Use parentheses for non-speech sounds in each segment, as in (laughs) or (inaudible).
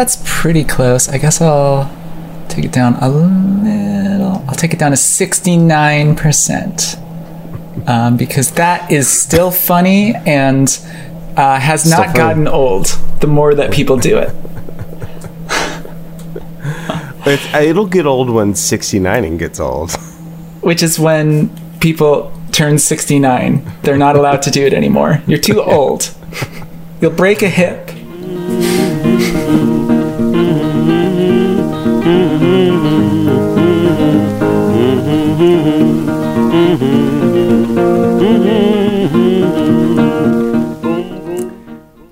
that's pretty close. I guess I'll take it down a little. I'll take it down to 69%. Um, because that is still funny and uh, has not funny. gotten old the more that people do it. It's, it'll get old when 69ing gets old. (laughs) Which is when people turn 69. They're not allowed to do it anymore. You're too (laughs) old. You'll break a hip.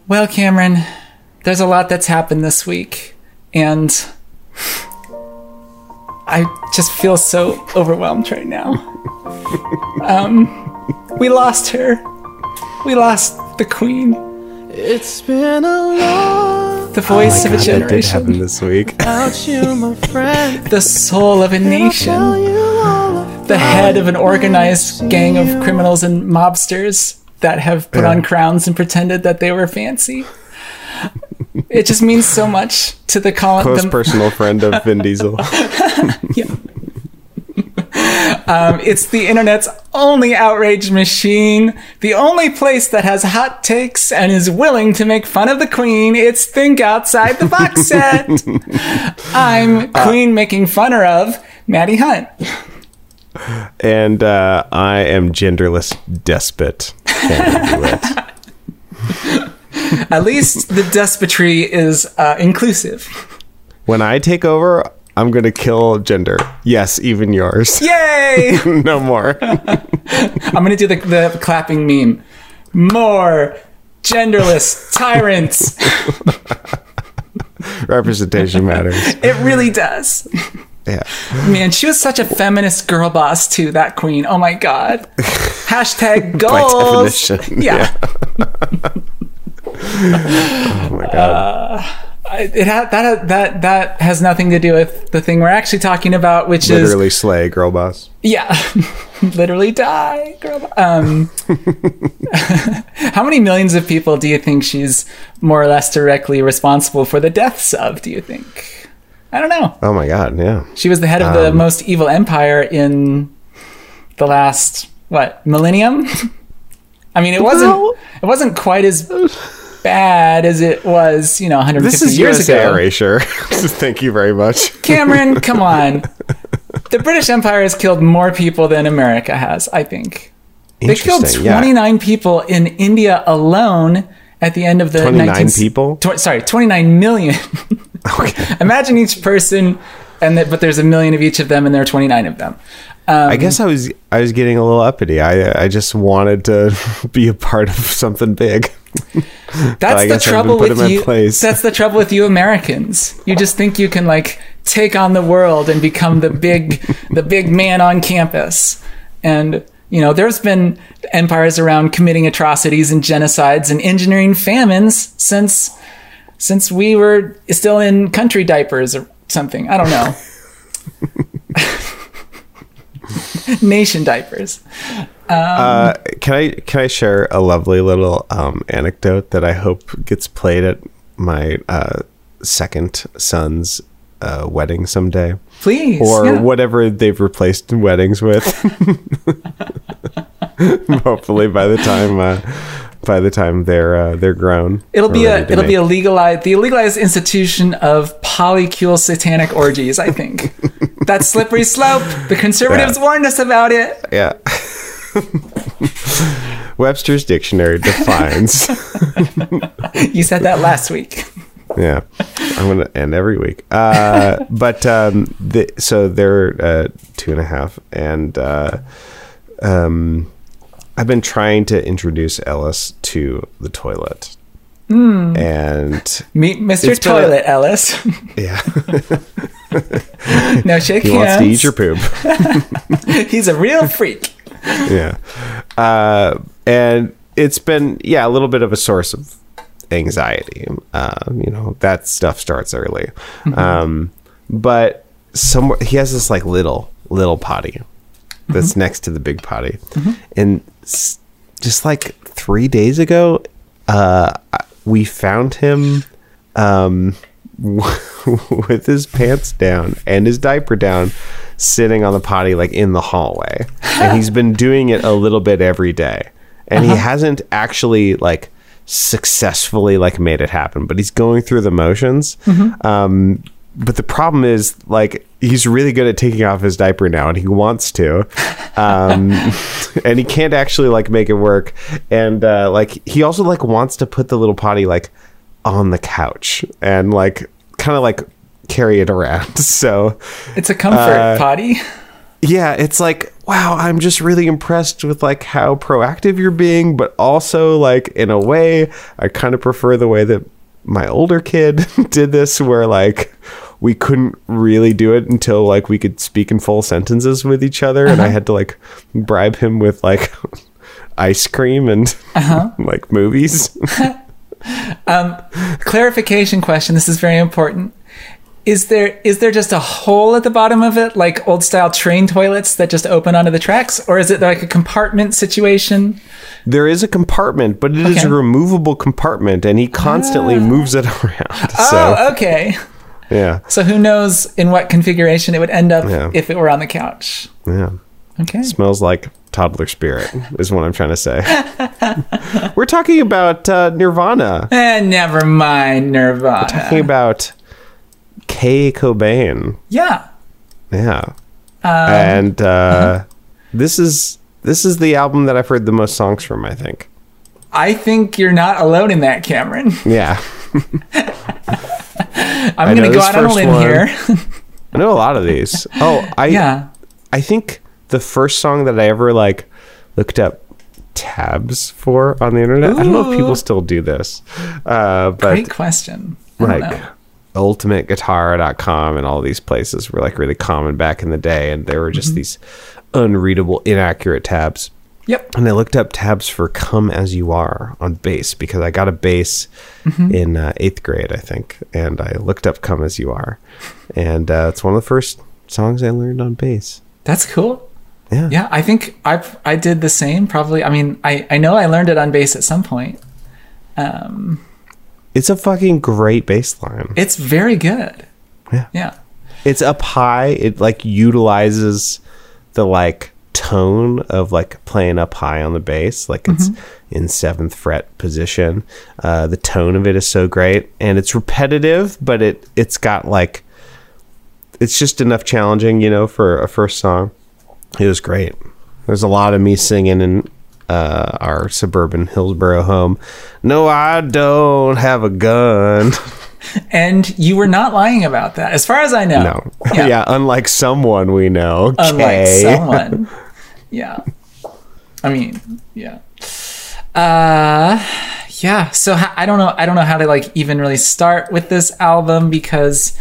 Well, Cameron, there's a lot that's happened this week, and I just feel so overwhelmed right now. (laughs) Um, we lost her. We lost the queen, It's been a long the voice of a Oh God, that did happen generation, this week. you, my friend. (laughs) the soul of a nation, the head of an organized gang of criminals and mobsters that have put Yeah. on crowns and pretended that they were fancy. It just means so much to the colon. Close the- personal friend of Vin Diesel. (laughs) Um, it's the internet's only outrage machine, the only place that has hot takes and is willing to make fun of the queen. It's Think Outside the Box Set. (laughs) I'm Queen making fun of Maddie Hunt. And uh, I am genderless despot. Can't do it. (laughs) At least the despotry is uh, inclusive. When I take over, I'm going to kill gender. Yes, even yours. Yay! (laughs) no more. (laughs) I'm gonna do the, the clapping meme. More genderless tyrants. Representation matters. It really does. Yeah. Man, she was such a feminist girl boss too. That queen. Oh my god. (laughs) Hashtag By goals. definition. Yeah. Oh my god. I- It had that that that has nothing to do with the thing we're actually talking about, which is Literally slay, girl boss. yeah, (laughs) literally die, girl. bo- Um, (laughs) how many millions of people do you think she's more or less directly responsible for the deaths of? Do you think? I don't know. Oh my god. Yeah. She was the head of the um, most evil empire in the last what millennium? (laughs) I mean, it wasn't Well- it wasn't quite as bad as it was, you know, 150 This is years USA ago. erasure. (laughs) Thank you very much. (laughs) Cameron, come on. The British Empire has killed more people than America has, I think. They killed Interesting. Yeah. 29 people in India alone at the end of the 29 19 people? Tw- sorry, 29 million. (laughs) Okay. Imagine each person, and that, but there's a million of each of them, and there are 29 of them. Um, I guess I was I was getting a little uppity. I I just wanted to (laughs) be a part of something big. (laughs) That's the guess I've been trouble with you. That's the trouble with you Americans. You just think you can like take on the world and become the big, the big man on campus. And you know, there's been empires around committing atrocities and genocides and engineering famines since since we were still in country diapers or something. I don't know. (laughs) Nation diapers. Uh, can I can I share a lovely little um, anecdote that I hope gets played at my uh, second son's uh, wedding someday, Please. or yeah. whatever they've replaced weddings with. (laughs) (laughs) Hopefully, by the time uh, by the time they're uh, they're grown, It'll be a it'll be a legalized the legalized institution of polycule satanic orgies. I think (laughs) that slippery slope. The conservatives Yeah. warned us about it. yeah. (laughs) Webster's dictionary defines. (laughs) You said that last week. Yeah, I'm gonna end every week. Uh, but um, the, so they're uh, two and a half, and uh, um, I've been trying to introduce Ellis to the toilet, and Meet Mr. It's a- Toilet Ellis. (laughs) yeah, (laughs) no shake he hands. wants to eat your poop. (laughs) He's a real freak. yeah, uh, and it's been yeah a little bit of a source of anxiety. Uh, you know that stuff starts early, um, but somewhere he has this like little little potty that's next to the big potty, and s- just like three days ago, uh, we found him. Um, (laughs) with his pants down and his diaper down, sitting on the potty like in the hallway. and he's been doing it a little bit every day. And he hasn't actually like successfully like made it happen, but he's going through the motions. Um but the problem is like he's really good at taking off his diaper now and he wants to um (laughs) and he can't actually like make it work and uh like he also like wants to put the little potty like on the couch and like kind of like carry it around (laughs) so It's a comfort Uh, potty. yeah it's like wow i'm just really impressed with like how proactive you're being but also like in a way i kind of prefer the way that my older kid (laughs) did this where like we couldn't really do it until like we could speak in full sentences with each other and i uh-huh. had to like bribe him with like (laughs) ice cream and uh-huh. (laughs) like movies (laughs) um, Clarification question. This is very important. Is there is there just a hole at the bottom of it, like old style train toilets that just open onto the tracks, or is it like a compartment situation? there is a compartment but it is Okay. a removable compartment and he constantly ah. moves it around so oh, okay. Yeah So who knows in what configuration it would end up Yeah. if it were on the couch? yeah Okay. smells like toddler spirit is what i'm trying to say (laughs) we're talking about uh, nirvana And Eh, never mind Nirvana. We're talking about kay cobain yeah. yeah Um, and uh, uh-huh. this is this is the album that i've heard the most songs from i think I think you're not alone in that, Cameron. yeah (laughs) I'm going to go out on a limb one. here. (laughs) i know a lot of these oh i yeah. I think the first song that I ever like looked up tabs for on the internet. I don't know if people still do this. Uh, but Great question. I like ultimateguitar.com and all these places were like really common back in the day and there were Mm-hmm. just these unreadable inaccurate tabs. Yep. And I looked up tabs for "Come as You Are" on bass because I got a bass Mm-hmm. in uh, eighth grade, I think, and I looked up "Come as You Are," and uh, it's one of the first songs I learned on bass. That's cool. Yeah, Yeah, I think I I did the same. Probably. I mean, I I know I learned it on bass at some point. Um, It's a fucking great bass line. it's very good. Yeah. Yeah. It's up high. It like utilizes the like tone of like playing up high on the bass. Like it's in seventh fret position. Uh, the tone of it is so great, and it's repetitive, but it it's got like it's just enough challenging, you know, for a first song. It was great. There's a lot of me singing in uh, our suburban Hillsboro home. No, I don't have a gun. (laughs) And you were not lying about that, as far as I know. No. Yeah. (laughs) unlike someone we know. Unlike someone. (laughs) Yeah. I mean, yeah. Uh yeah, so I don't know I don't know how to like even really start with this album because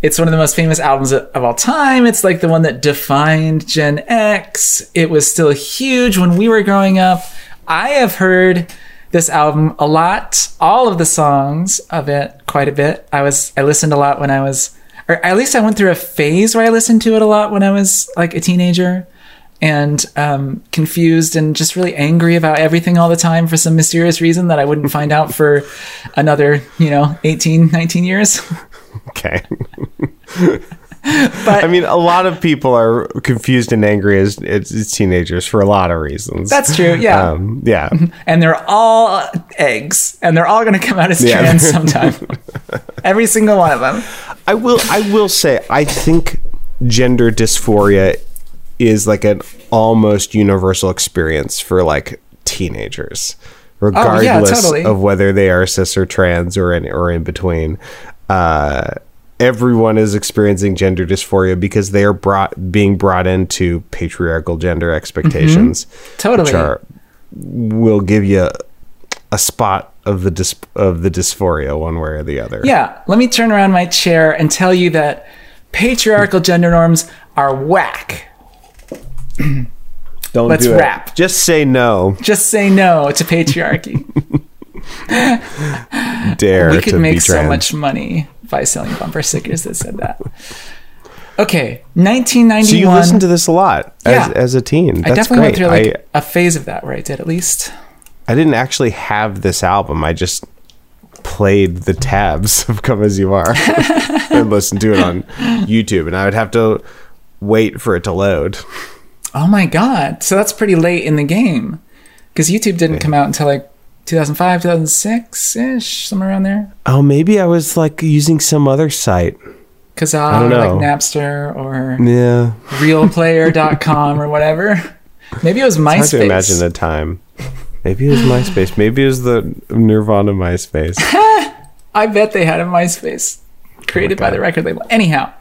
it's one of the most famous albums of all time. It's like the one that defined Gen X. It was still huge when we were growing up. I have heard this album a lot, all of the songs of it quite a bit. I was I listened a lot when I was or at least I went through a phase where I listened to it a lot when I was like a teenager and um, confused and just really angry about everything all the time for some mysterious reason that I wouldn't find out for another, you know, 18, 19 years. Okay. (laughs) But I mean, a lot of people are confused and angry as, as, teenagers for a lot of reasons. that's true. Yeah. Um, yeah. and they're all eggs and they're all going to come out as Yeah. trans (laughs) sometime. Every single one of them. I will. I will say. I think gender dysphoria is like an almost universal experience for like teenagers, regardless totally. of whether they are cis or trans or in or in between. Uh, everyone is experiencing gender dysphoria because they are brought being brought into patriarchal gender expectations, Totally. which are will give you a spot of the dys- of the dysphoria one way or the other. Yeah. Let me turn around my chair and tell you that patriarchal gender norms are whack. (clears throat) Don't Let's do it. Just say no. Just say no to patriarchy. (laughs) Dare we could to make be so much money by selling bumper stickers that said that. Okay, 1991. So you listened to this a lot as, Yeah. as a teen. That's I definitely great. went through like I, a phase of that where I did at least. I didn't actually have this album. I just played the tabs (laughs) of Come As You Are (laughs) and listened to it on YouTube, and I would have to wait for it to load. Oh my god! So that's pretty late in the game, because YouTube didn't come out until like 2005, 2006 ish, somewhere around there. Oh, maybe I was like using some other site. Kazaa I don't or like know. Napster or Yeah, realplayer.com or whatever. (laughs) Maybe it was MySpace. hard MySpace. to imagine the time. Maybe it was MySpace. Maybe it was the Nirvana MySpace. (laughs) I bet they had a MySpace created by the record label. Anyhow,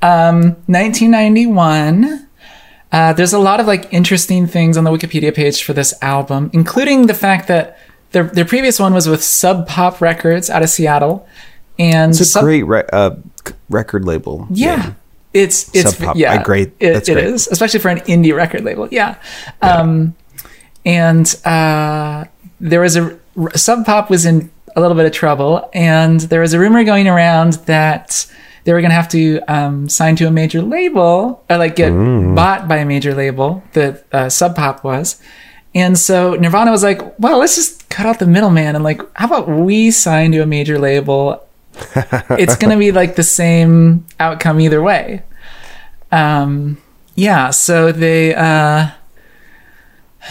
um, 1991. Uh, there's a lot of like interesting things on the Wikipedia page for this album, including the fact that their their previous one was with Sub Pop Records out of Seattle, and It's a Sub- great re- uh, record label. yeah. name. It's it's Sub Pop. yeah I great- It, that's it great. is, especially for an indie record label. Yeah, Um, and uh, there was a Sub Pop was in a little bit of trouble, and there was a rumor going around that they were going to have to um, sign to a major label or like get Mm. bought by a major label. That uh, Sub Pop was. And so Nirvana was like, well, let's just cut out the middleman and like, how about we sign to a major label (laughs) it's going to be like the same outcome either way. Um, yeah, so they uh,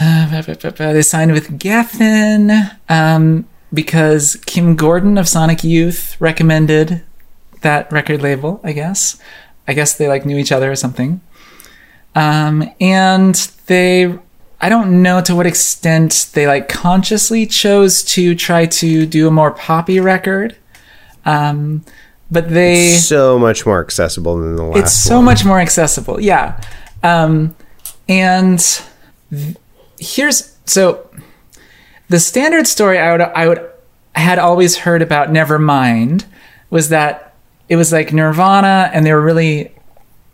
(sighs) they signed with Geffen um, because Kim Gordon of Sonic Youth recommended that record label. I guess. I guess they like knew each other or something. Um, and they, I don't know to what extent they like consciously chose to try to do a more poppy record. Um, but they so much more accessible than the last. it's so one. much more accessible yeah um and th- here's so the standard story i would i would had always heard about nevermind was that it was like nirvana and they were really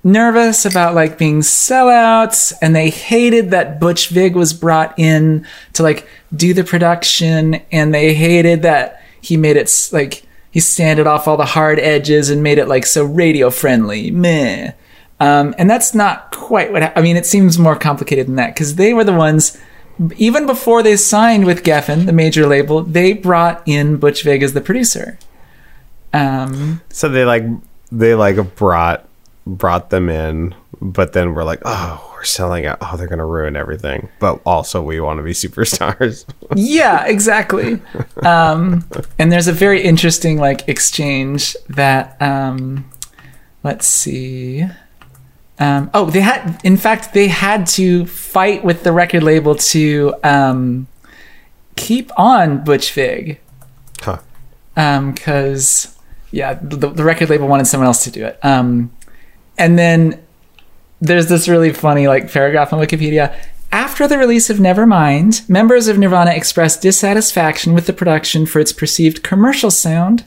nervous about like being sellouts and they hated that butch vig was brought in to like do the production and they hated that he made it like he sanded off all the hard edges and made it like so radio friendly meh. Um, and that's not quite what ha- i mean it seems more complicated than that because they were the ones even before they signed with geffen the major label they brought in butch vig as the producer um, So they like they like brought brought them in, but then we're like, oh, we're selling out. Oh, they're gonna ruin everything. But also, we want to be (laughs) superstars. yeah exactly um and there's a very interesting like exchange that um let's see um oh they had in fact they had to fight with the record label to um keep on butch vig huh. um because yeah the, the record label wanted someone else to do it. Um and then there's this really funny like paragraph on wikipedia. After the release of nevermind members of nirvana expressed dissatisfaction with the production for its perceived commercial sound.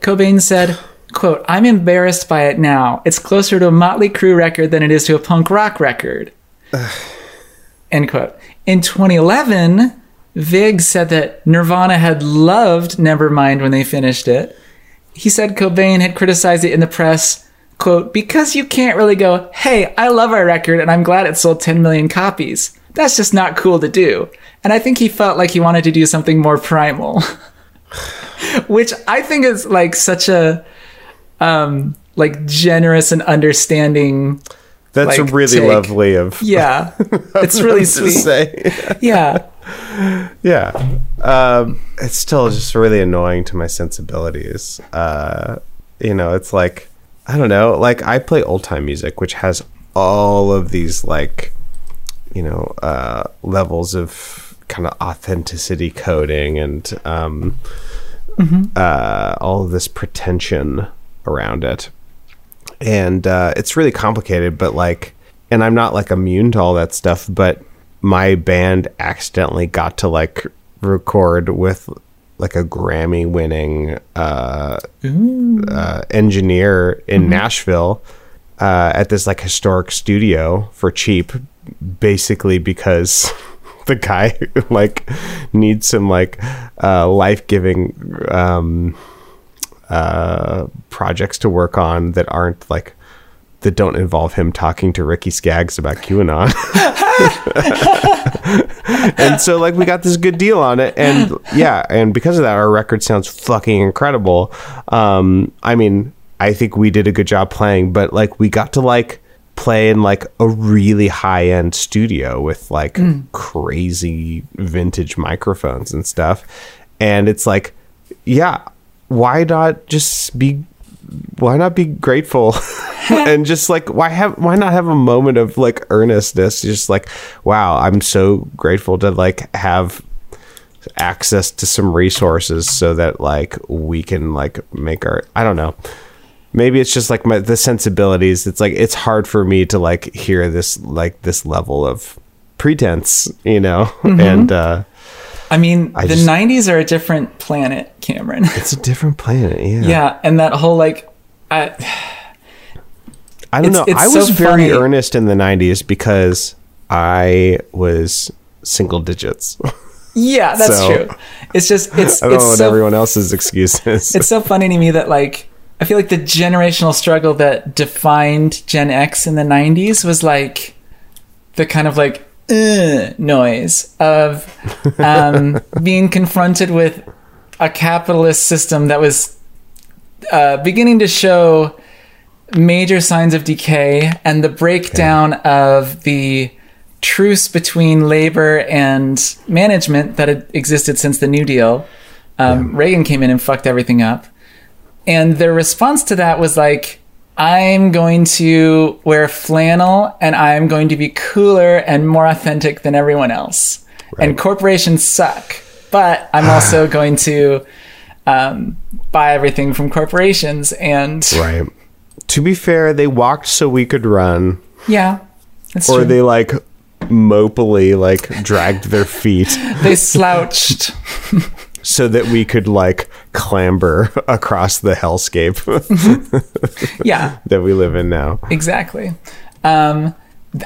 Cobain said quote i'm embarrassed by it now. It's closer to a motley crue record than it is to a punk rock record. End quote. In 2011 Vig said that Nirvana had loved Nevermind when they finished it. He said Cobain had criticized it in the press, quote, because you can't really go, hey, I love our record and I'm glad it sold 10 million copies. That's just not cool to do. And I think he felt like he wanted to do something more primal. (laughs) Which I think is like such a um like generous and understanding That's Like, really take- lovely of yeah. (laughs) It's really (laughs) to sweet. say. Yeah. (laughs) yeah. Um, it's still just really annoying to my sensibilities. Uh, you know, it's like I don't know. Like I play old time music, which has all of these like you know uh, levels of kind of authenticity coding and um, uh, all of this pretension around it and uh, it's really complicated but like and i'm not like immune to all that stuff but my band accidentally got to like record with like a grammy winning uh, uh, engineer in nashville uh, at this like historic studio for cheap basically because (laughs) the guy (laughs) like needs some like uh, life-giving um, uh, projects to work on that aren't like that don't involve him talking to Ricky Skaggs about QAnon. (laughs) and so like we got this good deal on it and yeah, and because of that our record sounds fucking incredible. Um I mean, I think we did a good job playing, but like we got to like play in like a really high end studio with like crazy vintage microphones and stuff. And it's like, yeah, why not just be why not be grateful? (laughs) (laughs) And just like why have why not have a moment of like earnestness? Just like wow i'm so grateful to like have access to some resources so that like we can like make our i don't know. Maybe it's just like my the sensibilities. It's like it's hard for me to like hear this like this level of pretense you know? And uh I mean, I the just- 90s are a different planet, Cameron. (laughs) it's a different planet yeah yeah, and that whole like I, (sighs) I don't It's- know. it's I so was very funny. earnest in the 90s because I was single digits. (laughs) yeah, that's So- true. It's just (laughs) it's I don't know what so everyone else's excuses. it's so funny to me that like I feel like the generational struggle that defined Gen X in the 90s was like the kind of like uh, noise of um, (laughs) being confronted with a capitalist system that was uh, beginning to show major signs of decay and the breakdown of the truce between labor and management that had existed since the New Deal. Um, Reagan came in and fucked everything up. And their response to that was like, I'm going to wear flannel and I'm going to be cooler and more authentic than everyone else. And corporations suck. But I'm (sighs) also going to um, buy everything from corporations. And right. To be fair, they walked so we could run, yeah, or true. they like mopily like dragged their feet (laughs) they slouched. (laughs) so that we could like clamber (laughs) across the hellscape (laughs) yeah, (laughs) that we live in now. exactly. Um,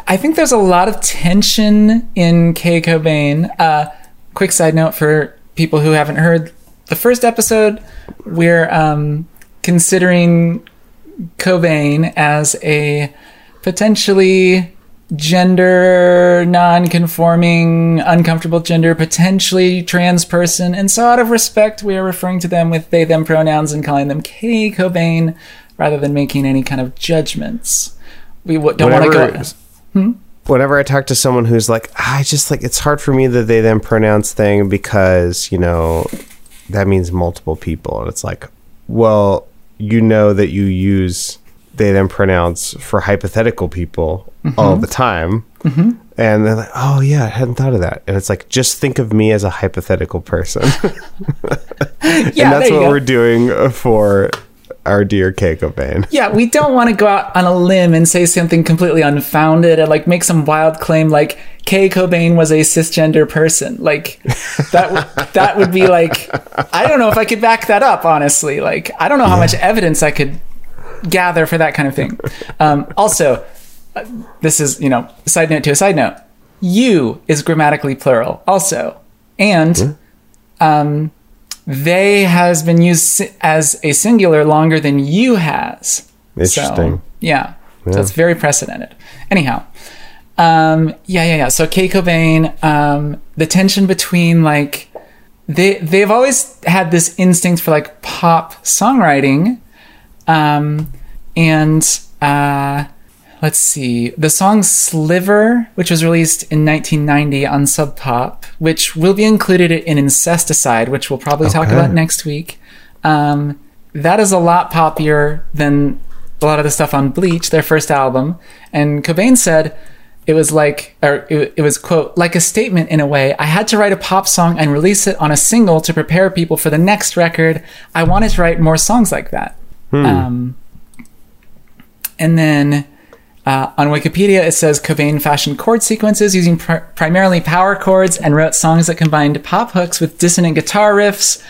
I think there's a lot of tension in Kay Cobain. Uh, quick side note for people who haven't heard the first episode, we're um, considering Cobain as a potentially gender non-conforming uncomfortable gender potentially trans person and so out of respect we are referring to them with they them pronouns and calling them Kay Cobain rather than making any kind of judgments. We w- don't want to go whenever I talk to someone who's like, "Ah, I just like it's hard for me that they them pronouns thing because you know that means multiple people, and it's like, well, you know that you use they then pronounce for hypothetical people all the time, and they're like, oh yeah, I hadn't thought of that, and it's like, just think of me as a hypothetical person, (laughs) and yeah that's what go. we're doing for our dear Kay Cobain. (laughs) Yeah, we don't want to go out on a limb and say something completely unfounded and like make some wild claim like Kay Cobain was a cisgender person. Like that w- that would be like I don't know if I could back that up honestly. Like I don't know how much evidence I could gather for that kind of thing. Um, also, uh, this is, you know, side note to a side note. You is grammatically plural also. And um, they has been used as a singular longer than you has. Interesting. So, yeah. So it's very precedented. Anyhow, um, yeah, yeah, yeah. So Kay Cobain, um, the tension between like they they've always had this instinct for like pop songwriting, um, and uh, let's see, the song "Sliver," which was released in 1990 on Sub Pop, which will be included in Incesticide, which we'll probably talk about next week. Um, that is a lot poppier than a lot of the stuff on Bleach, their first album. And Cobain said it was like, or it, it was quote like a statement in a way. I had to write a pop song and release it on a single to prepare people for the next record. I wanted to write more songs like that. Um, and then uh, on Wikipedia, it says Cobain fashioned chord sequences using pr- primarily power chords and wrote songs that combined pop hooks with dissonant guitar riffs.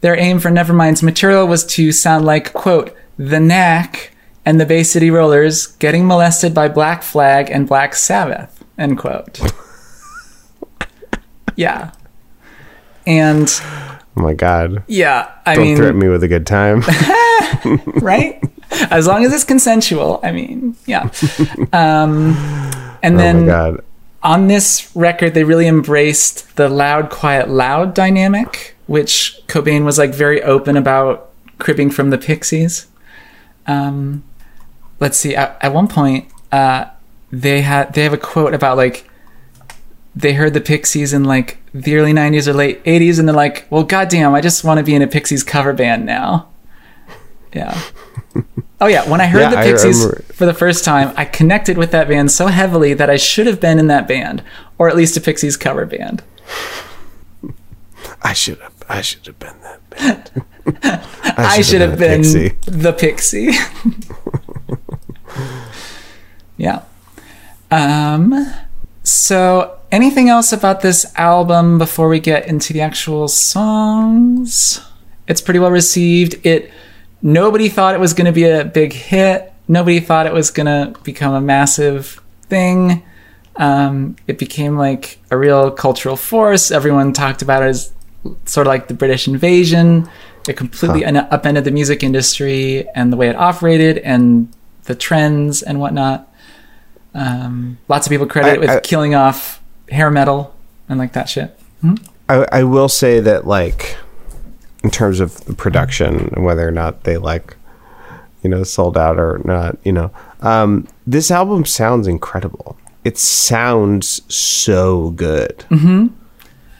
Their aim for Nevermind's material was to sound like, quote, The Knack and the Bay City Rollers getting molested by Black Flag and Black Sabbath, end quote. (laughs) yeah. And Oh my god. Yeah, I Don't mean, threaten me with a good time. (laughs) (laughs) right? As long as it's consensual. I mean, yeah. Um, and oh then on this record, they really embraced the loud, quiet, loud dynamic, which Cobain was like very open about cribbing from the Pixies. Um, let's see. At, at one point, uh, they had they have a quote about like they heard the Pixies in like the early '90s or late '80s, and they're like, "Well, goddamn, I just want to be in a Pixies cover band now." Yeah. Oh yeah, when I heard Yeah, the Pixies for the first time, I connected with that band so heavily that I should have been in that band, or at least a Pixies cover band. I should have. I should have been that band. (laughs) I should have been Pixie. the Pixie. (laughs) yeah. Um. So, anything else about this album before we get into the actual songs? It's pretty well received. It nobody thought it was going to be a big hit. Nobody thought it was going to become a massive thing. Um, it became like a real cultural force. Everyone talked about it as sort of like the British invasion. It completely un- upended the music industry and the way it operated and the trends and whatnot. Um, lots of people credit I- it with I- killing off hair metal and like that shit. I, I will say that like in terms of the production and whether or not they like you know sold out or not you know um this album sounds incredible it sounds so good mm-hmm.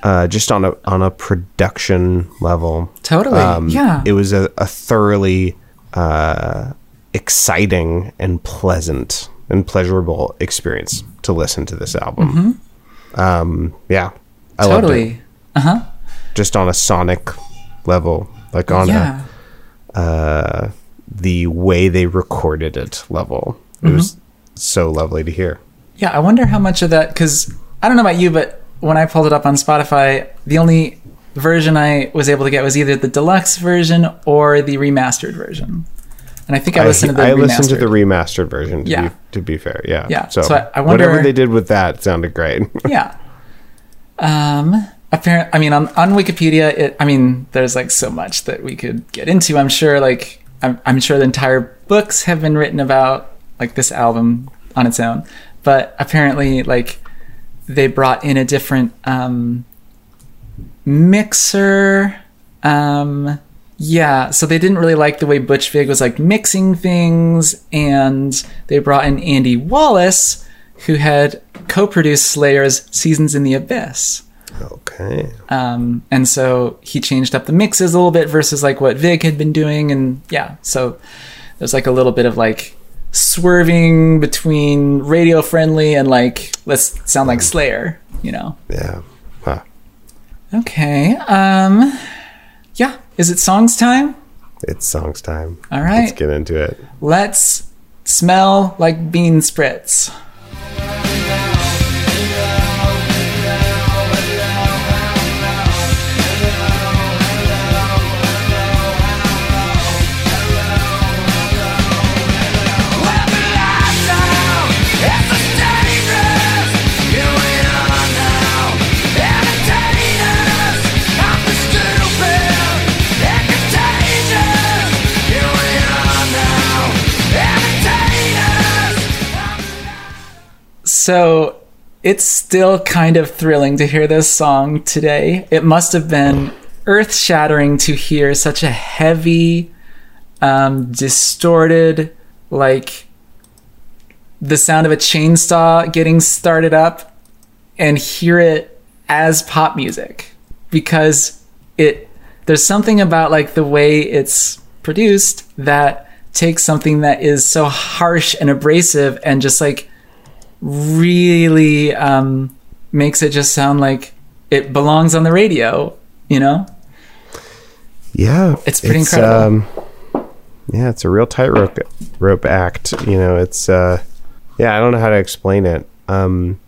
uh just on a on a production level Totally. um yeah. it was a, a thoroughly uh exciting and pleasant and pleasurable experience to listen to this album um yeah I loved it totally. Uh huh. just on a sonic level, like on Yeah. a uh, the way they recorded it level. It was so lovely to hear. Yeah, I wonder how much of that because I don't know about you, but when I pulled it up on Spotify, the only version I was able to get was either the deluxe version or the remastered version. And I think I listened to the I remastered. listened to the remastered version. To Yeah. be, to be fair, yeah, Yeah, So, so I- I wonder- whatever they did with that sounded great. (laughs) yeah. Um. Apparent. I mean, on on Wikipedia, it. I mean, there's like so much that we could get into. I'm sure. Like, I'm I'm sure the entire books have been written about like this album on its own. But apparently, like, they brought in a different um mixer. Um. Yeah, so they didn't really like the way Butch Vig was like mixing things, and they brought in Andy Wallace, who had co-produced Slayer's "Seasons in the Abyss." Okay, Um, and so he changed up the mixes a little bit versus like what Vig had been doing, and yeah, so there's like a little bit of like swerving between radio friendly and like let's sound like Slayer, you know? yeah, huh. Okay, um, yeah, is it songs time? it's songs time. All right. Let's get into it. let's smell like bean spritz. So it's still kind of thrilling to hear this song today. It must have been earth shattering to hear such a heavy, um, distorted, like the sound of a chainsaw getting started up and hear it as pop music because it there's something about like the way it's produced that takes something that is so harsh and abrasive and just like really um, makes it just sound like it belongs on the radio, you know? Yeah, It's pretty incredible. Um, yeah, it's a real tightrope rope act. You know, it's uh, yeah, I don't know how to explain it. Um,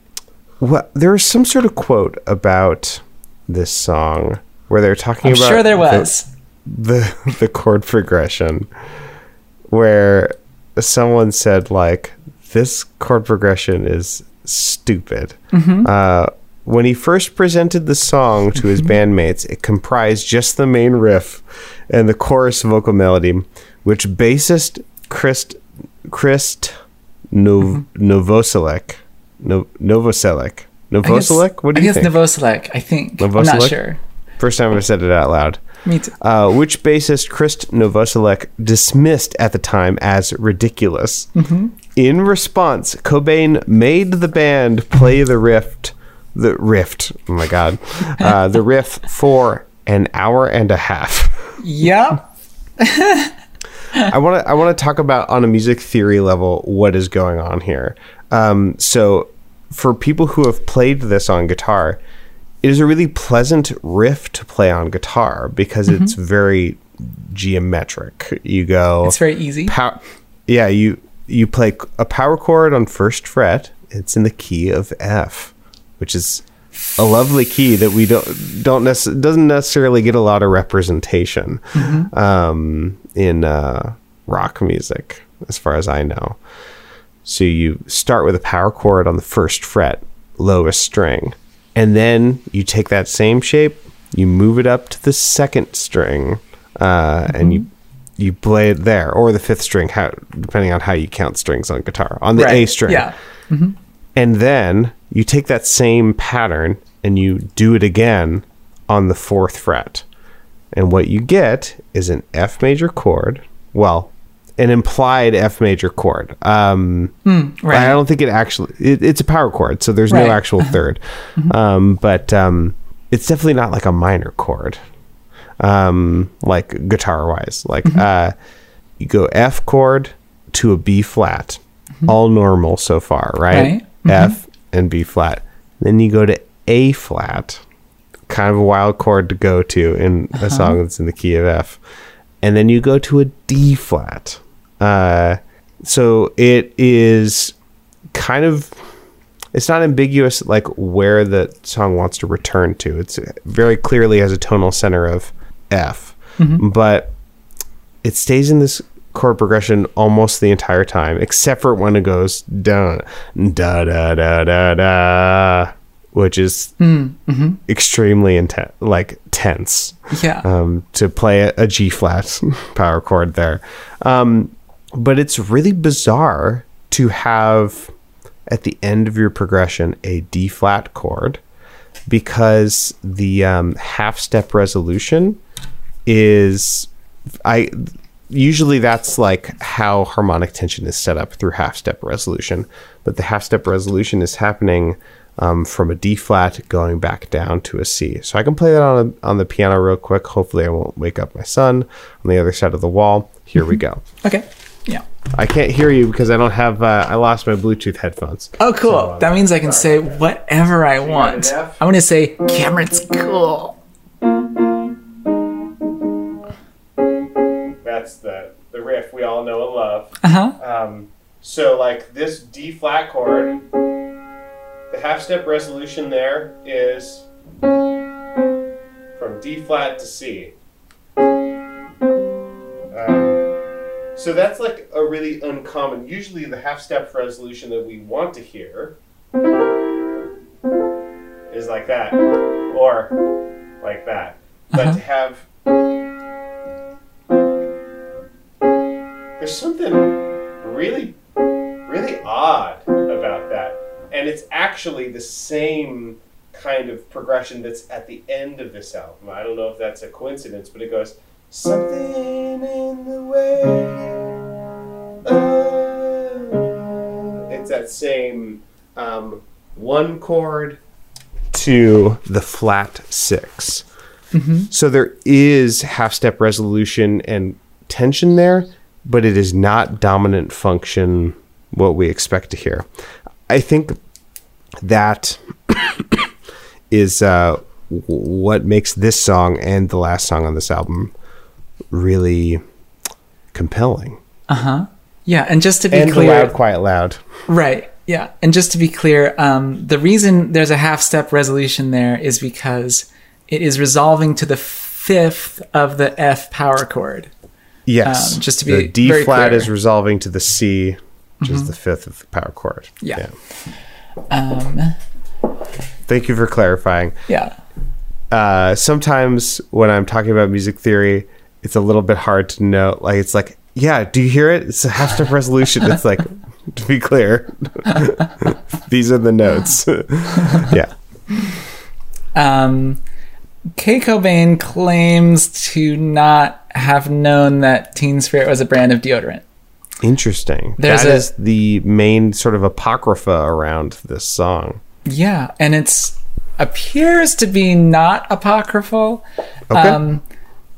what there was some sort of quote about this song where they're talking I'm about sure there the- was. (laughs) the the chord progression where someone said like this chord progression is stupid Mm-hmm. uh When he first presented the song to his bandmates, it comprised just the main riff and the chorus vocal melody, which bassist Krist Krist Nov- Novoselek no- Novoselek I guess- Novoselek. What do I you guess think? I think. I'm not sure. First time I've said it out loud. Me too. uh, which bassist Krist Novoselek dismissed at the time as ridiculous. In response, Cobain made the band play the rift, the rift. Oh my god, uh, the (laughs) riff for an hour and a half. Yep. I want to I want to talk about on a music theory level what is going on here. Um, so, for people who have played this on guitar, it is a really pleasant riff to play on guitar because it's very geometric. You go It's very easy. pow- yeah, you you play a power chord on first fret. It's in the key of F, which is a lovely key that we don't don't nec- doesn't necessarily get a lot of representation um, in uh, rock music, as far as I know. So you start with a power chord on the first fret, lowest string, and then you take that same shape, you move it up to the second string, uh, and you you play it there, or the fifth string, how depending on how you count strings on guitar, on the A string. Yeah. And then you take that same pattern and you do it again on the fourth fret. And what you get is an F major chord. Well, an implied F major chord. Um, Right. I don't think it actually, it, it's a power chord, so there's no actual (laughs) 3rd Um, but um, it's definitely not like a minor chord, um, like guitar wise. Like uh, you go F chord to a B flat, all normal so far, right? Right. F and B flat. Then you go to A flat, kind of a wild chord to go to in a song that's in the key of F. And then you go to a D flat. Uh, so it is kind of it's not ambiguous like where the song wants to return to. It's very clearly has a tonal center of F, but it stays in this chord progression almost the entire time, except for when it goes da da da da da da, which is extremely intense, like tense yeah. um, to play a, a G flat (laughs) power chord there. Um, but it's really bizarre to have at the end of your progression a D flat chord because the um, half step resolution is I usually that's like how harmonic tension is set up through half step resolution, but the half step resolution is happening um, from a D flat going back down to a C. So I can play that on a, on the piano real quick. Hopefully, I won't wake up my son on the other side of the wall. Here we go. okay. Yeah. I can't hear you because I don't have. Uh, I lost my Bluetooth headphones. Oh, cool. that means I can say whatever I want. an F? I'm going to say Cameron's cool. That's the the riff we all know and love. Uh huh. Um, so like this D flat chord, the half step resolution there is from D flat to C. Um, so that's like a really uncommon. Usually the half step resolution that we want to hear is like that, or like that. But to have there's something really really odd about that. And it's actually the same kind of progression that's at the end of this album. I don't know if that's a coincidence but it goes something in the way of-" it's that same um, one chord to the flat 6 so there is half step resolution and tension there, but it is not dominant function what we expect to hear. I think that (coughs) is uh, what makes this song and the last song on this album really compelling. Uh huh. Yeah. And just to be And clear, loud, quiet, loud. Right. Yeah. And just to be clear, um, the reason there's a half step resolution there is because it is resolving to the fifth of the F power chord. Yes, Um, just to be the D flat clear. is resolving to the C, which is the fifth of the power chord. Yeah. Um, Thank you for clarifying. Yeah. Uh, sometimes when I'm talking about music theory, it's a little bit hard to know. Like, it's like, yeah, do you hear it? It's a half step resolution. It's like, (laughs) to be clear, (laughs) these are the notes. (laughs) yeah. Um, Kay Cobain claims to not have known that Teen Spirit was a brand of deodorant. Interesting. There's That a- is the main sort of apocrypha around this song. Yeah, and it's appears to be not apocryphal. Okay. Um,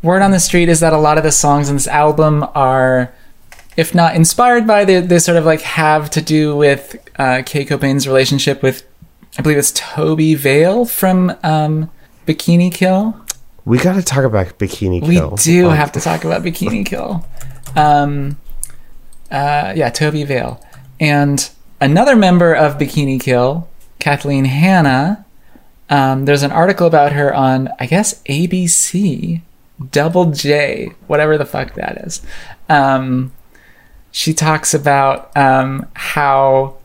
word on the street is that a lot of the songs on this album are, if not inspired by, they, they sort of like have to do with uh, Kay Cobain's relationship with, I believe it's Tobi Vail from um, Bikini Kill. we got to talk about Bikini Kill. We do Um, have to talk about Bikini Kill. Um, uh, yeah, Tobi Vail. And another member of Bikini Kill, Kathleen Hanna, um, there's an article about her on, I guess, ABC, Double J, whatever the fuck that is. Um, she talks about um, how,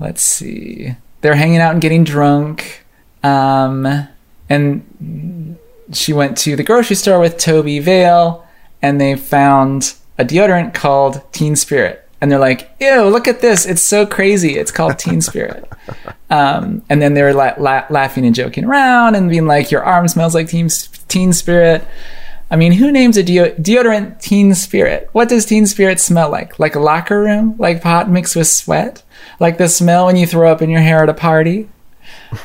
let's see, they're hanging out and getting drunk. Um, and she went to the grocery store with Tobi Vail and they found a deodorant called Teen Spirit. And they're like, ew, look at this. It's so crazy. It's called Teen (laughs) Spirit. um, and then they were la- la- laughing and joking around and being like, your arm smells like Teen, teen Spirit. I mean, who names a deo- deodorant Teen Spirit? What does Teen Spirit smell like? Like a locker room? Like pot mixed with sweat? Like the smell when you throw up in your hair at a party?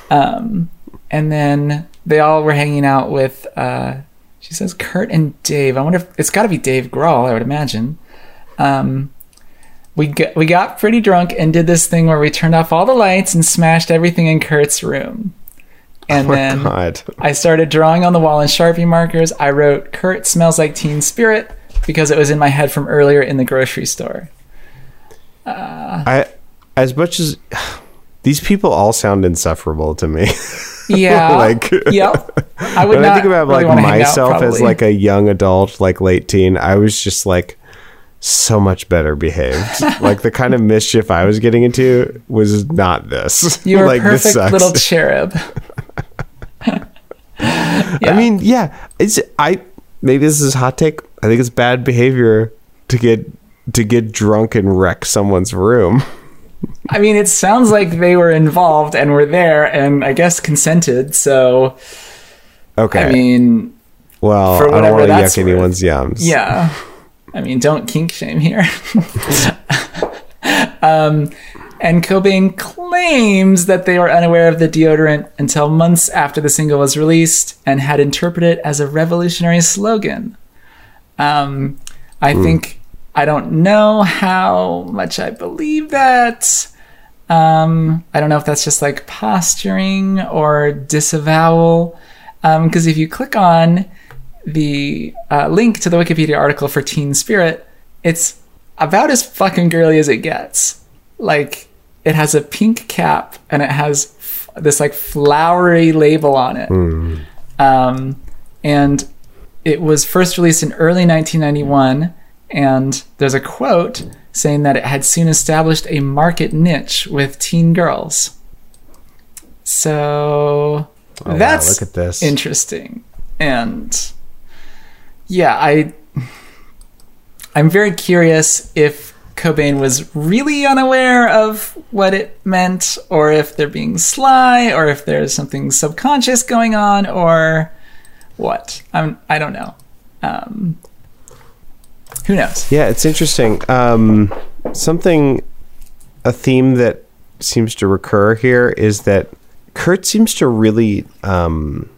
Um, and then they all were hanging out with uh she says Kurt and Dave. I wonder if it's got to be Dave Grohl, I would imagine. Um we got, we got pretty drunk and did this thing where we turned off all the lights and smashed everything in Kurt's room. And Oh then God. I started drawing on the wall in Sharpie markers. I wrote Kurt smells like teen spirit because it was in my head from earlier in the grocery store. I, as much as (sighs) these people all sound insufferable to me. (laughs) Yeah. (laughs) Like- yep. I would when I think about really like wanna out, myself as like a young adult, like late teen, I was just like so much better behaved. (laughs) like the kind of mischief I was getting into was not this. (laughs) You were a like perfect little cherub. I mean, yeah, it's I maybe this is a hot take. I think it's bad behavior to get to get drunk and wreck someone's room. I mean, it sounds like they were involved and were there and I guess consented. So, Okay. I mean, well, for I don't want to yuck anyone's yums. yeah. I mean, don't kink shame here. (laughs) um, and Cobain claims that they were unaware of the deodorant until months after the single was released and had interpreted it as a revolutionary slogan. Um, I think I don't know how much I believe that. Um, I don't know if that's just like posturing or disavowal. Because if you click on the uh, link to the Wikipedia article for Teen Spirit, it's about as fucking girly as it gets. Like, it has a pink cap and it has f- this like flowery label on it. Um, and it was first released in early 1991. And there's a quote saying that it had soon established a market niche with teen girls. So Oh, wow, that's look at this. interesting. And yeah, I I'm very curious if Cobain was really unaware of what it meant, or if they're being sly, or if there's something subconscious going on, or what. I'm I don't know. Um, who knows? Yeah, it's interesting. Um, something, a theme that seems to recur here is that Kurt seems to really um,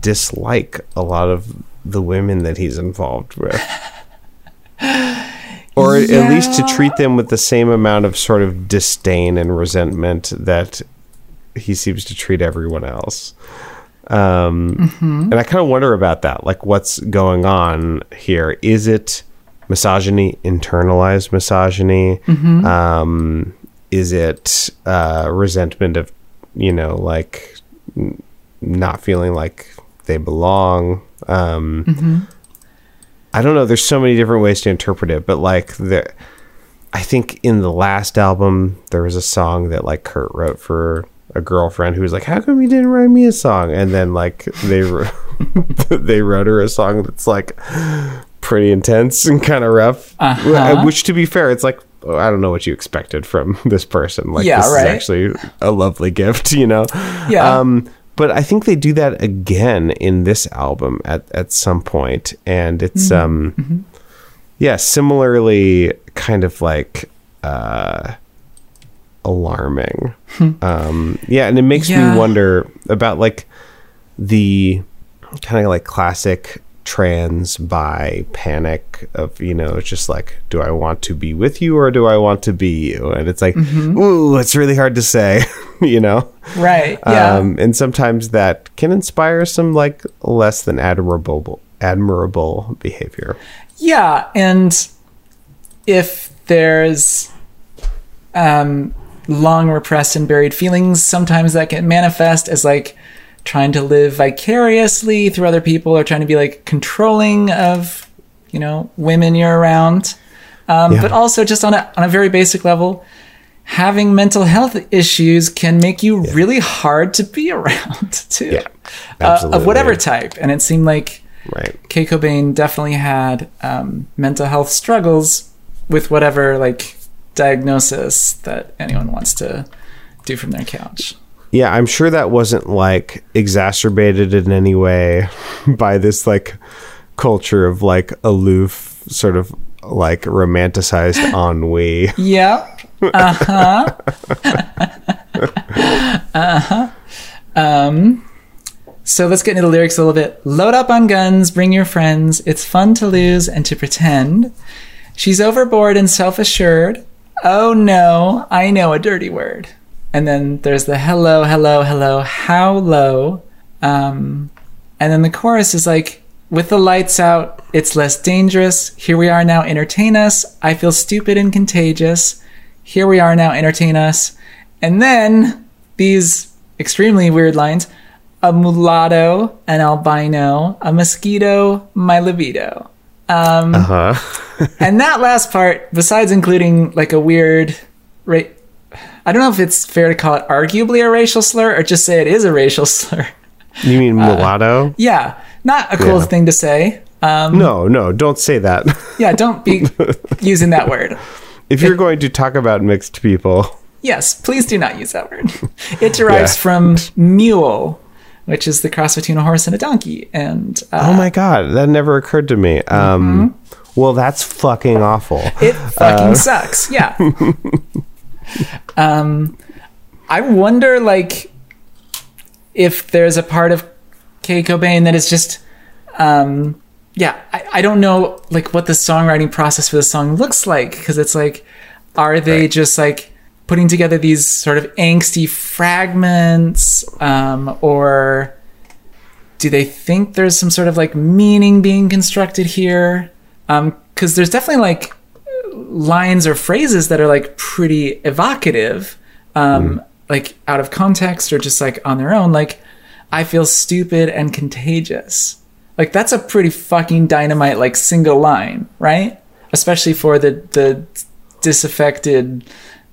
dislike a lot of the women that he's involved with. (laughs) Or at least to treat them with the same amount of sort of disdain and resentment that he seems to treat everyone else. Um, And I kind of wonder about that. Like, what's going on here? Is it misogyny, internalized misogyny? Um, is it uh, resentment of, you know, like n- not feeling like they belong? Um, I don't know. There's so many different ways to interpret it, but like the, I think in the last album there was a song that like Kurt wrote for a girlfriend who was like, "How come you didn't write me a song?" And then like they (laughs) they wrote her a song that's like pretty intense and kind of rough. Uh-huh. Which, to be fair, it's like oh, I don't know what you expected from (laughs) this person. Like Yeah, this right. is actually a lovely gift, (laughs) you know. Yeah. Um, but I think they do that again in this album at at some point, and it's Mm-hmm. um, yeah, similarly kind of like uh alarming. um, yeah, and it makes Yeah. me wonder about like the kind of like classic trans bi panic of you know it's just like do i want to be with you or do i want to be you and it's like ooh it's really hard to say (laughs) you know Right. Yeah. um, and sometimes that can inspire some like less than admirable admirable behavior Yeah, and if there's um, long repressed and buried feelings, sometimes that can manifest as like trying to live vicariously through other people or trying to be like controlling of, you know, women you're around. Um, Yeah. But also just on a on a very basic level, having mental health issues can make you really hard to be (laughs) around too. Yeah, Uh, of whatever type. And it seemed like right Kay Cobain definitely had um, mental health struggles with whatever like diagnosis that anyone wants to do from their couch. Yeah i'm sure that wasn't like exacerbated in any way (laughs) by this like culture of like aloof sort of like romanticized (laughs) ennui Yep. Uh huh. (laughs) uh huh. Um. So let's get into the lyrics a little bit. Load up on guns, bring your friends. It's fun to lose and to pretend. She's overboard and self assured. Oh no, I know a dirty word. And then there's the hello, hello, hello, how low. Um, and then the chorus is like, with the lights out, it's less dangerous. Here we are now, entertain us. I feel stupid and contagious. Here we are now, entertain us. And then these extremely weird lines a mulatto, an albino, a mosquito, my libido. uh-huh (laughs) And that last part, besides including like a weird, ra- I don't know if it's fair to call it arguably a racial slur or just say it is a racial (laughs) slur. you mean mulatto Yeah, not a cool Yeah. thing to say. Um, no no don't say that (laughs) yeah, don't be (laughs) using that word. if you're going to talk about mixed people Yes, please do not use that word. It derives Yeah. from mule, which is the cross between a horse and a donkey. And uh, oh my god that never occurred to me um well that's fucking awful it fucking sucks. Yeah. (laughs) um, I wonder, like, if there's a part of Kay Cobain that is just, um, yeah, I, I don't know, like, what the songwriting process for the song looks like because it's like, are they Right. just like putting together these sort of angsty fragments, um, or do they think there's some sort of like meaning being constructed here? Because there's definitely like lines or phrases that are like pretty evocative, um, like out of context or just like on their own. Like, I feel stupid and contagious. Like that's a pretty fucking dynamite like single line, right? Especially for the the disaffected,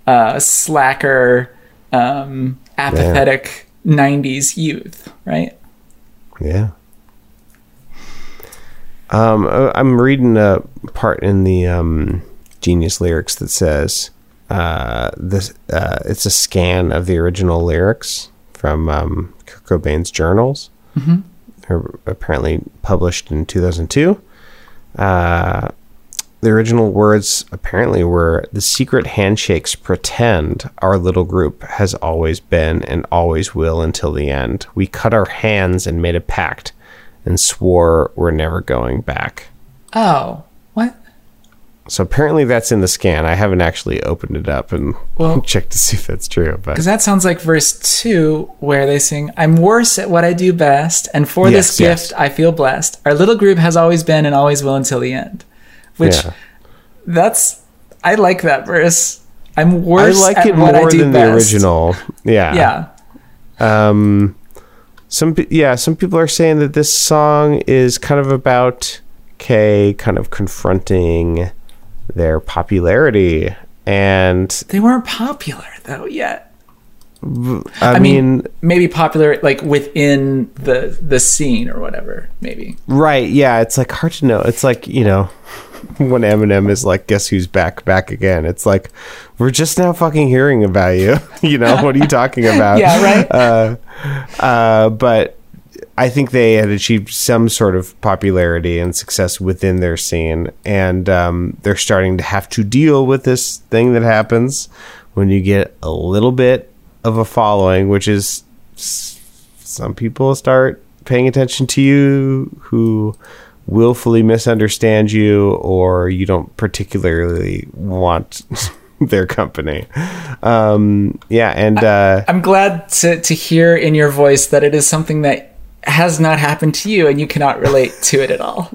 uh, slacker, um, apathetic '90s youth, right? Yeah. Um, uh, I'm reading a part in the um, Genius lyrics that says uh, this. Uh, it's a scan of the original lyrics from um, Kurt Cobain's journals. They're apparently published in 2002. Uh, the original words apparently were the secret handshakes pretend our little group has always been and always will until the end. We cut our hands and made a pact and swore we're never going back. Oh? So apparently that's in the scan. I haven't actually opened it up and Well- (laughs) checked to see if that's true, but Because that sounds like verse two, where they sing, I'm worse at what I do best, and for Yes, this yes. gift I feel blessed. Our little group has always been and always will until the end. Which, yeah. that's, I like that verse. I'm worse. I like at it what I more do than the original. Yeah. Yeah. Um, some yeah, some people are saying that this song is kind of about Kay kind of confronting their popularity, and They weren't popular, though, yet. I, I mean, mean, maybe popular like within the the scene or whatever. Maybe. right? Yeah, it's like hard to know. It's like you know, (laughs) when Eminem is like, "Guess who's back? Back again?" It's like we're just now fucking hearing about you. (laughs) you know, what are you talking about? (laughs) Yeah, right? Uh, uh, but I think they had achieved some sort of popularity and success within their scene, and um, they're starting to have to deal with this thing that happens when you get a little bit of a following, which is some people start paying attention to you who willfully misunderstand you or you don't particularly want (laughs) their company. Um, yeah, and uh, I'm glad to to hear in your voice that it is something that has not happened to you and you cannot relate to it at all.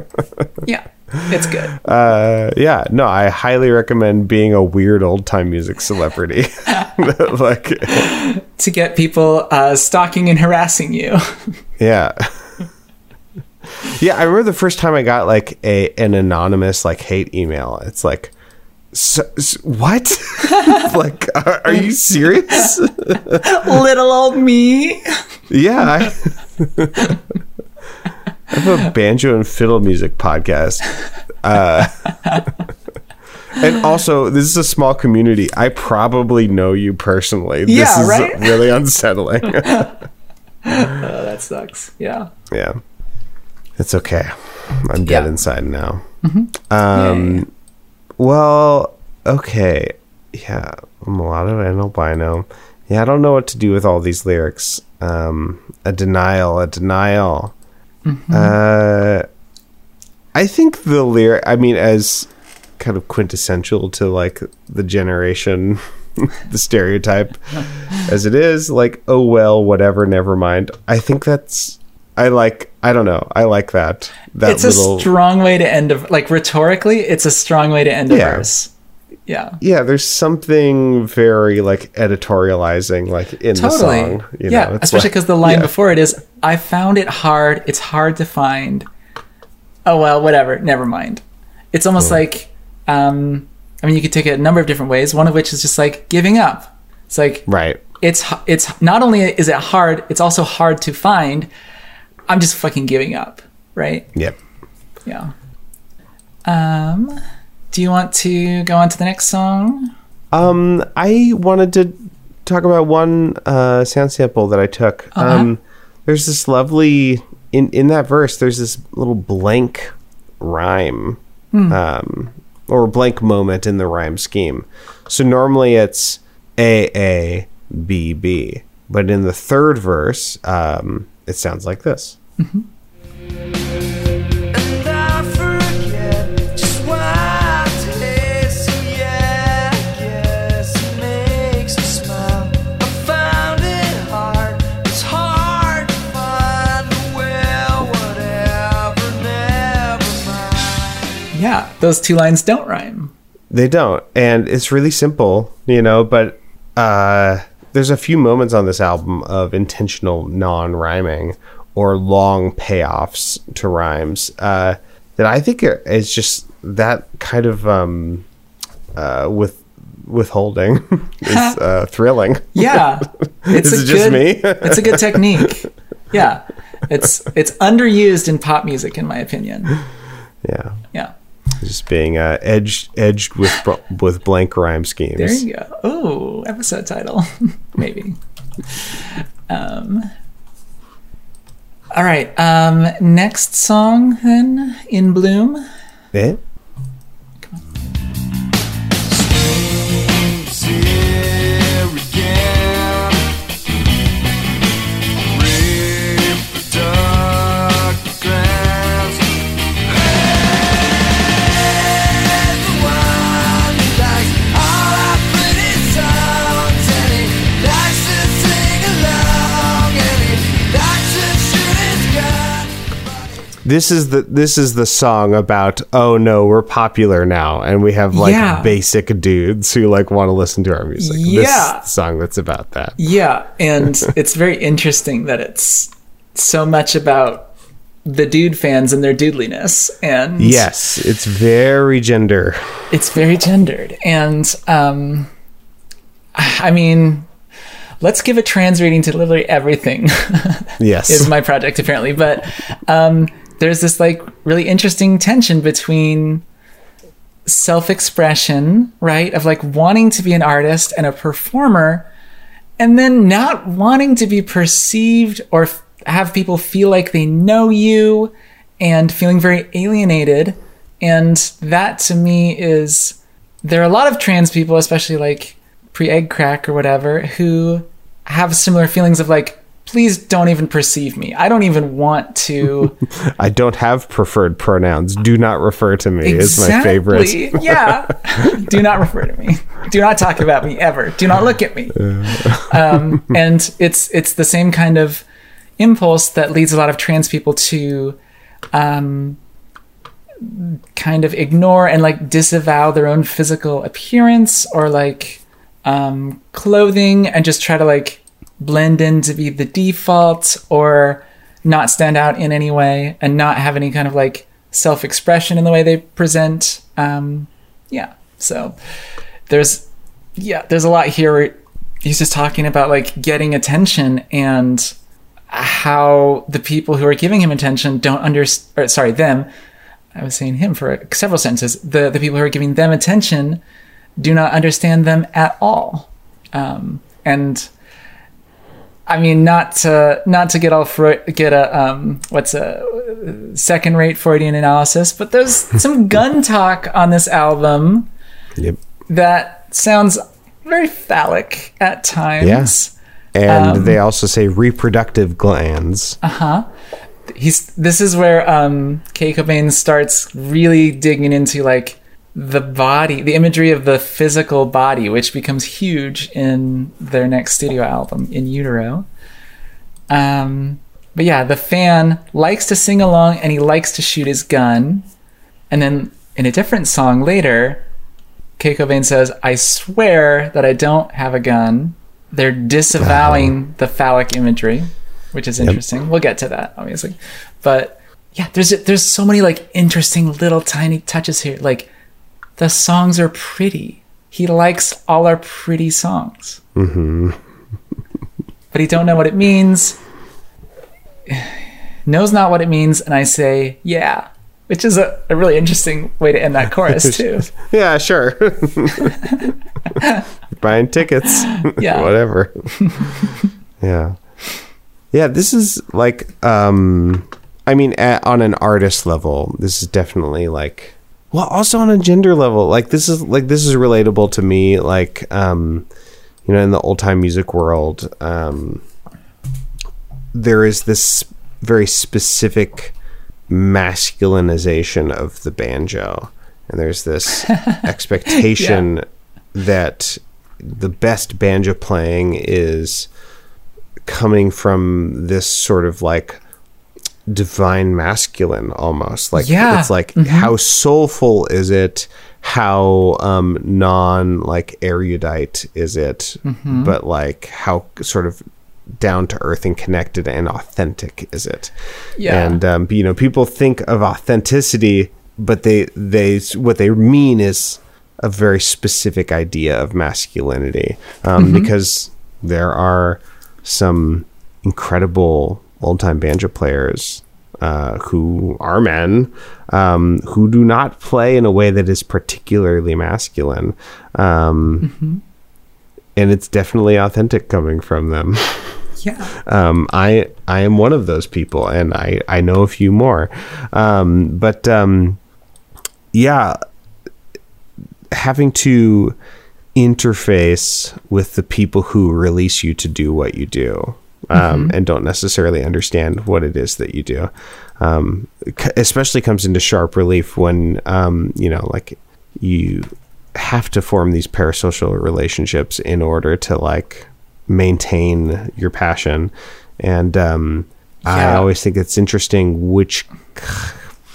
(laughs) yeah, it's good. uh, yeah, no, I highly recommend being a weird old time music celebrity. (laughs) (laughs) like, to get people uh, stalking and harassing you. yeah. Yeah, I remember the first time I got like a an anonymous like hate email. It's like, so, s- what? (laughs) like, are, are you serious? (laughs) Little old me. Yeah. I, (laughs) I have a banjo and fiddle music podcast. Uh, and also, this is a small community. I probably know you personally. This Yeah, is right? really unsettling. Oh, that sucks. Yeah. yeah. It's okay. I'm dead Yeah. inside now. Um, Um, well, okay. Yeah, mulatto and albino. Yeah, I don't know what to do with all these lyrics. Um, a denial, a denial. Uh, I think the lyric. I mean, as kind of quintessential to like the generation, (laughs) the stereotype (laughs) as it is. Like, oh well, whatever, never mind. I think that's. I like. I don't know. I like that. That it's little. a strong way to end a like rhetorically. It's a strong way to end a verse. Yeah. yeah, there's something very like editorializing, like in the song. You yeah, know, especially like- because the line yeah. before it is, "I found it hard. It's hard to find." Oh well, whatever. Never mind. It's almost like, um, I mean, you could take it a number of different ways. One of which is just like giving up. It's like right. it's it's not only is it hard, it's also hard to find. I'm just fucking giving up, right? Yep. Yeah. Um, do you want to go on to the next song? Um, I wanted to talk about one uh, sound sample that I took. Uh-huh. Um, there's this lovely in in that verse. There's this little blank rhyme, Hmm. um, or blank moment in the rhyme scheme. So normally it's A A B B, but in the third verse, um, it sounds like this. And I forget just why it tastes so yeah, I guess it makes me smile. I found it hard, it's hard to find the well, whatever, never mind. Yeah, those two lines don't rhyme. They don't, and it's really simple, you know. But uh, there's a few moments on this album of intentional non-rhyming or long payoffs to rhymes uh, that I think is just that kind of um, uh, with withholding (laughs) is (laughs) uh, thrilling. Yeah, (laughs) it's Is a it just good, me? it's a good technique. Yeah, it's it's underused in pop music, in my opinion. Yeah, Yeah, just being uh, edged edged with with blank rhyme schemes. there you go. Oh, episode title, (laughs) maybe. Um. All right. Um. Next song, then, in bloom. Eh? This is the this is the song about oh no we're popular now and we have like Yeah. basic dudes who like want to listen to our music. This Yeah. is the song that's about that. Yeah, and (laughs) it's very interesting that it's so much about the dude fans and their dudeliness, and Yes, it's very gender. it's very gendered and um i mean let's give a trans reading to literally everything (laughs) Yes. is my project apparently but um, there's this like really interesting tension between self-expression right of like wanting to be an artist and a performer and then not wanting to be perceived or f- have people feel like they know you and feeling very alienated. And that to me is there are a lot of trans people especially like pre-egg crack or whatever who have similar feelings of like please don't even perceive me. I don't even want to. (laughs) I don't have preferred pronouns. Do not refer to me is my favorite. Exactly. yeah. (laughs) Do not refer to me. Do not talk about me ever. Do not look at me. Um, and it's it's the same kind of impulse that leads a lot of trans people to um, kind of ignore and like disavow their own physical appearance or like um, clothing and just try to like blend in to be the default or not stand out in any way and not have any kind of like self-expression in the way they present um, yeah. So there's yeah there's a lot here he's just talking about like getting attention and how the people who are giving him attention don't understand sorry them i was saying him for several sentences the the people who are giving them attention do not understand them at all. Um, and I mean, not to not to get all Freud, get a um, what's a second rate Freudian analysis, but there's (laughs) some gun talk on this album Yep. that sounds very phallic at times. Yeah. And Um, they also say reproductive glands. Uh huh. He's this is where um, Kay Cobain starts really digging into like the body, the imagery of the physical body, which becomes huge in their next studio album, In Utero. Um, but yeah, the fan likes to sing along and he likes to shoot his gun. And then in a different song later, Kay Cobain says, I swear that I don't have a gun. They're disavowing the phallic imagery, which is interesting. We'll get to that, obviously. But yeah, there's there's so many like interesting little tiny touches here. Like the songs are pretty. He likes all our pretty songs. Mm-hmm. (laughs) but he don't know what it means. Knows not what it means, and I say, yeah. Which is a, a really interesting way to end that chorus (laughs) too. Yeah, sure. (laughs) Buying tickets. Yeah. Whatever. yeah. Yeah, this is like um I mean at, on an artist level, this is definitely like well, also on a gender level, like this is like this is relatable to me like um you know in the old time music world um there is this very specific masculinization of the banjo. And there's this (laughs) expectation that the best banjo playing is coming from this sort of like divine masculine almost. Like Yeah. it's like how soulful is it? How um non like erudite is it? But like how sort of down to earth and connected and authentic is it? Yeah. and um, you know people think of authenticity but they they what they mean is a very specific idea of masculinity. Um, because there are some incredible old time banjo players uh, who are men um, who do not play in a way that is particularly masculine um, and it's definitely authentic coming from them (laughs) yeah. um, I I am one of those people, and I I know a few more. Um, but um, yeah, having to interface with the people who release you to do what you do. Um, And don't necessarily understand what it is that you do, um, especially comes into sharp relief when um, you know, like you have to form these parasocial relationships in order to like maintain your passion. And um i always think it's interesting which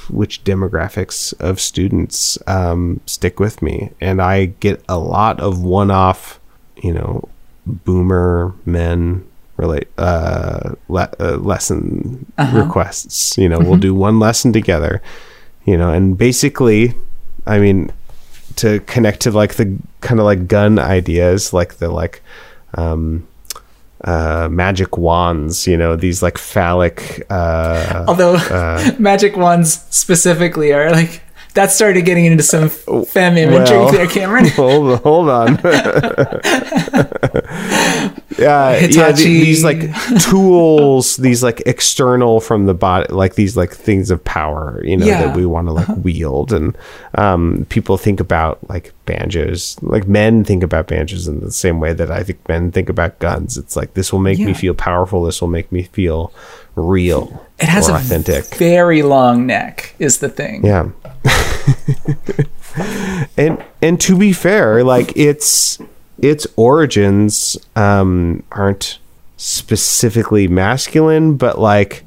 which demographics of students um stick with me. And i get a lot of one-off you know boomer men relate uh, le- uh lesson requests you know we'll (laughs) do one lesson together you know and basically i mean to connect to like the kind of like gun ideas like the like um uh, magic wands, you know, these like phallic. Uh, Although (laughs) magic wands specifically are like that started getting into some femme imagery well, there, Cameron. (laughs) hold, hold on. Yeah, yeah, the- these like (laughs) tools, these like external from the body, like these like things of power, you know, Yeah. that we want to like wield. And um, people think about like banjos, like men think about banjos in the same way that I think men think about guns. It's like this will make me feel powerful. This will make me feel real. It has or a authentic. very long neck, is the thing. Yeah. (laughs) and and to be fair, like its its origins um aren't specifically masculine, but like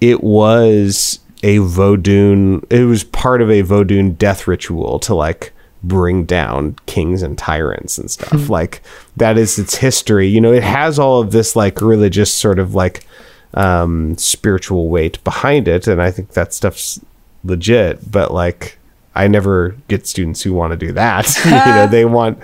it was a Vodun it was part of a Vodun death ritual to like bring down kings and tyrants and stuff. like that is its history. You know, it has all of this like religious sort of like um spiritual weight behind it and I think that stuff's legit, but like I never get students who want to do that. (laughs) you (laughs) know, they want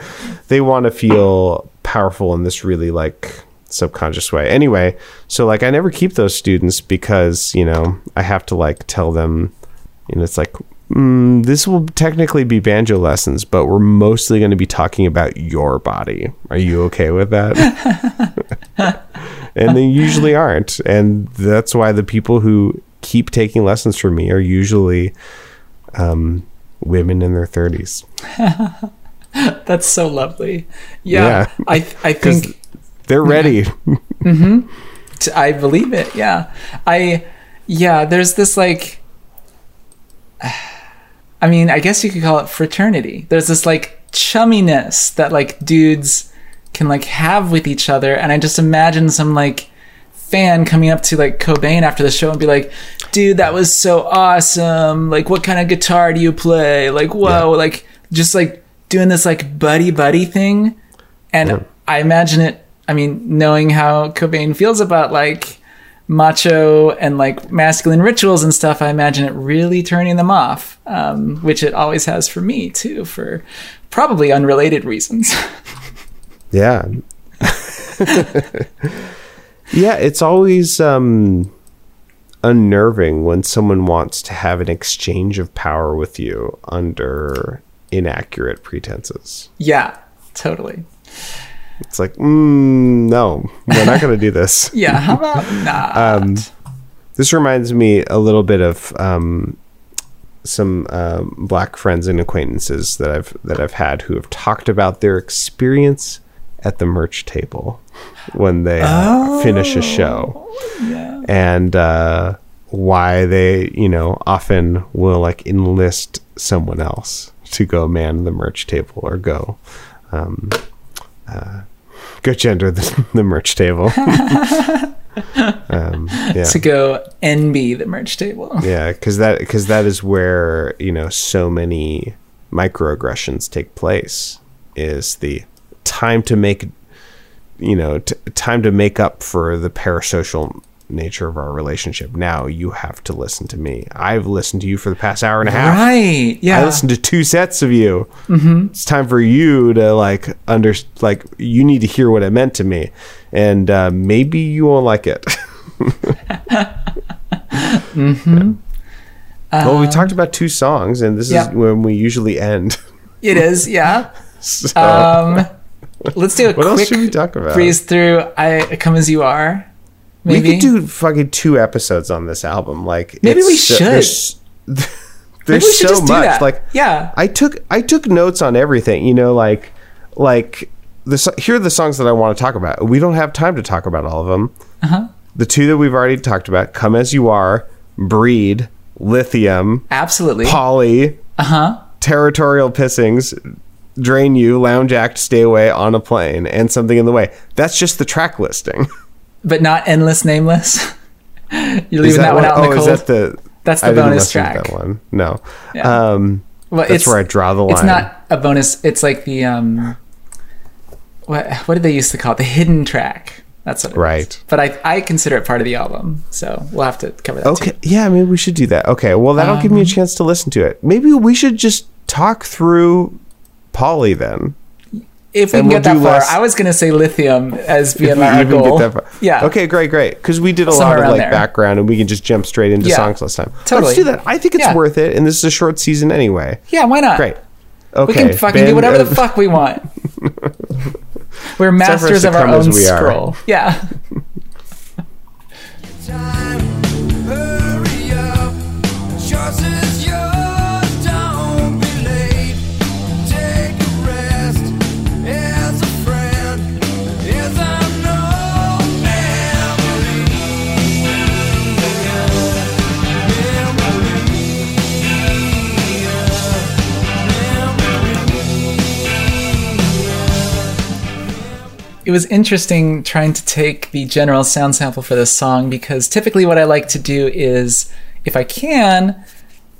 they want to feel powerful in this really like subconscious way. Anyway, so like I never keep those students because, you know, I have to like tell them, you know, it's like mm, this will technically be banjo lessons, but we're mostly going to be talking about your body. Are you okay with that? and they usually aren't. And that's why the people who keep taking lessons from me are usually um, women in their 30s. (laughs) That's so lovely. Yeah, Yeah. I I (laughs) think They're ready. (laughs) Mm-hmm. I believe it. Yeah, I yeah. There's this like, (sighs) I mean, I guess you could call it fraternity. There's this like chumminess that like dudes can like have with each other, and I just imagine some like fan coming up to like Cobain after the show and be like, "Dude, that was so awesome! Like, what kind of guitar do you play? Like, whoa! Like, just like doing this like buddy buddy thing." And I imagine it. I mean, knowing how Cobain feels about like macho and like masculine rituals and stuff, I imagine it really turning them off, um, which it always has for me too, for probably unrelated reasons. (laughs) Yeah. (laughs) yeah, it's always um unnerving when someone wants to have an exchange of power with you under inaccurate pretenses. yeah, totally. It's like, mm, no, we're not going to do (laughs) this. Yeah, how about (laughs) not? Um, this reminds me a little bit of um, some um, black friends and acquaintances that I've that I've had who have talked about their experience at the merch table when they uh, finish a show, and uh, why they you know often will like enlist someone else to go man the merch table or go um, uh, go gender the, (laughs) the merch table. (laughs) um, yeah. to go NB the merch table. Yeah, because that because that is where you know so many microaggressions take place. Is the time to make you know t- time to make up for the parasocial nature of our relationship. Now you have to listen to me. I've listened to you for the past hour and a half. Right. Yeah. I listened to two sets of you. Mm-hmm. It's time for you to like under like you need to hear what it meant to me, and uh, maybe you won't like it. (laughs) mm-hmm. well, we talked about two songs, and this yeah. is when we usually end. it is. Yeah. (laughs) so, Um, let's do a what else should we talk about? breeze through. I come as you are. Maybe We could do fucking two episodes on this album. Like Maybe we should. There's, (laughs) there's we should so just do much. that. Like yeah. I took I took notes on everything. You know, like like the here are the songs that I want to talk about. We don't have time to talk about all of them. Uh-huh. The two that we've already talked about: "Come as You Are," "Breed," "Lithium," Absolutely. "Polly," Uh huh. "Territorial Pissings." Drain you, lounge act, stay away on a plane, and something in the way. That's just the track listing. (laughs) But not endless, nameless. (laughs) You're Is leaving that, one out in oh, the cold. is that the? That's the I bonus track. That one, no. Yeah. Um, well, that's where I draw the line. It's not a bonus. It's like the um, what what did they used to call it? The hidden track. That's what it is. Right. But I I consider it part of the album, so we'll have to cover that Okay, too. yeah, maybe we should do that. Okay, well, that'll give me Um, a chance to listen to it. Maybe we should just talk through Polly then. if we And can we'll get that far, less- I was gonna say lithium as (laughs) being our goal. get that far. Yeah. Okay, great, great. Because we did a Somewhere lot of like there. background, and we can just jump straight into Yeah. songs last time. Totally. Let's do that. I think it's Yeah. worth it, and this is a short season anyway. Yeah, why not? Great. Okay. We can fucking do whatever uh, the fuck we want. (laughs) We're masters of our own scroll. Yeah. (laughs) it was interesting trying to take the general sound sample for this song because typically what I like to do is, if I can,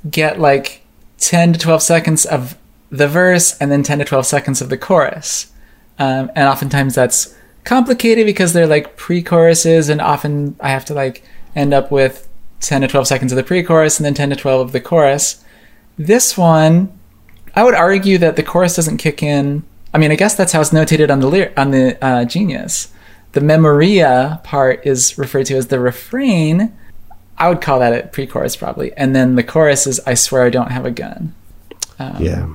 get like 10 to 12 seconds of the verse and then 10 to 12 seconds of the chorus. Um, and oftentimes that's complicated because they're like pre choruses, and often I have to like end up with 10 to 12 seconds of the pre chorus and then 10 to 12 of the chorus. This one, I would argue that the chorus doesn't kick in. I mean, I guess that's how it's notated on the on the uh, Genius. The memoria part is referred to as the refrain. I would call that a pre-chorus probably, and then the chorus is "I swear I don't have a gun." Yeah.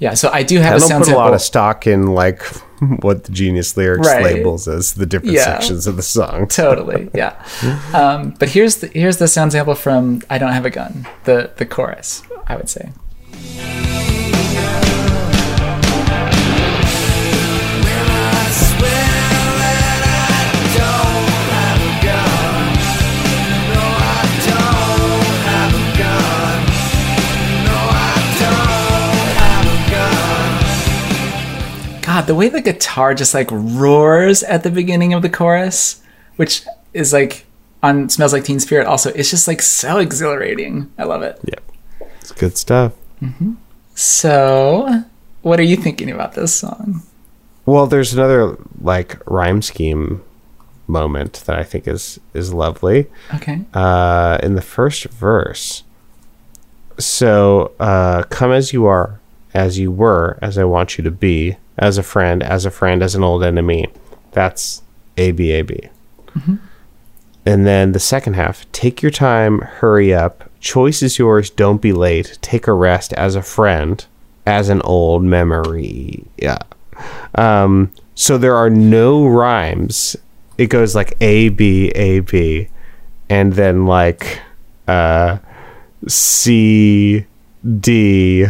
Yeah, so I do have I a don't sound put a lot of stock in like (laughs) what the Genius lyrics Right. labels as the different Yeah. sections of the song. (laughs) totally, yeah. Um, but here's the here's the sound sample from "I Don't Have a Gun," the the chorus. I would say. God, the way the guitar just like roars at the beginning of the chorus, which is like on "Smells Like Teen Spirit," also it's just like so exhilarating. I love it. Yeah. It's good stuff. So, what are you thinking about this song? Well, there's another like rhyme scheme moment that I think is is lovely. Okay. uh, in the first verse. So, uh, come as you are, as you were, as I want you to be, as a friend, as a friend, as an old enemy. That's A B A B. And then the second half, take your time, hurry up. Choice is yours, don't be late. Take a rest as a friend, as an old memory. Yeah. Um, so there are no rhymes. It goes like A B A B, and then like uh, C D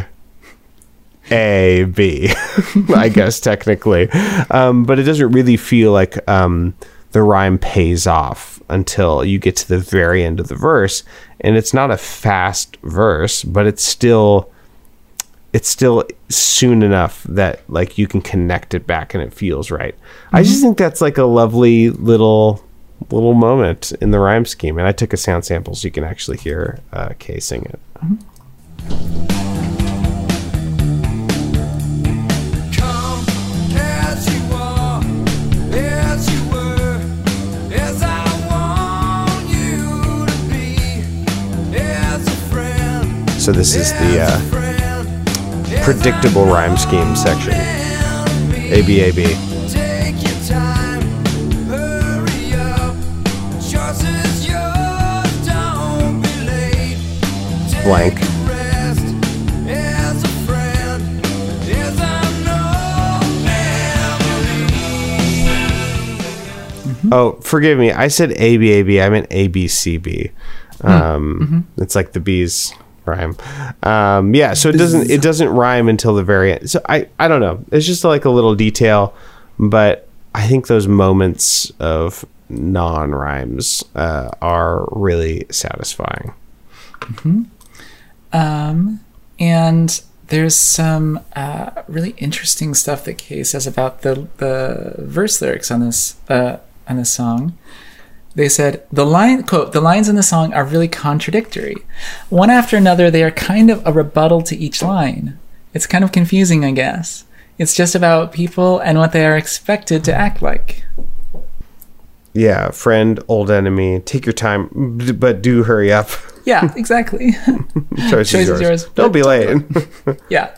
A B. (laughs) I guess technically, um, but it doesn't really feel like um, the rhyme pays off until you get to the very end of the verse, and it's not a fast verse, but it's still it's still soon enough that like you can connect it back and it feels right. I just think that's like a lovely little little moment in the rhyme scheme, and I took a sound sample so you can actually hear uh, Kay sing it. Come So this is the uh, predictable rhyme scheme section. A B A B. Take your time, hurry up. Choice is yours, don't be late. Take Blank. a rest as a friend, as I know memory. Oh, forgive me. I said A B A B. I meant A B C B. Um, It's like the bees rhyme. Um, yeah. So it doesn't it doesn't rhyme until the very end. So I I don't know. It's just like a little detail, but I think those moments of non rhymes uh, are really satisfying. Um, and there's some uh, really interesting stuff that Kay says about the the verse lyrics on this uh, on this song. They said the line quote the lines in the song are really contradictory. One after another, they are kind of a rebuttal to each line. It's kind of confusing, I guess. It's just about people and what they are expected to act like. Yeah, friend, old enemy. Take your time, but do hurry up. Yeah, (laughs) exactly. Choice, Choice is is yours. yours, Don't be late. (laughs) yeah,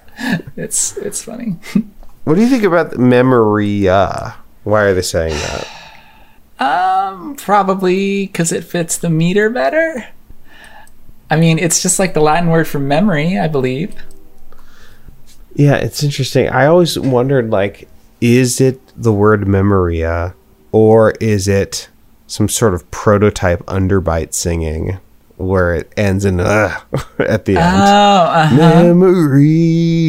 it's it's funny. (laughs) What do you think about the memoria? Why are they saying that? Um, probably because it fits the meter better. I mean, it's just like the Latin word for memory, I believe. Yeah, it's interesting. I always wondered like is it the word memoria or is it some sort of prototype underbite singing where it ends in uh (laughs) at the end? Oh, uh-huh. Memoria.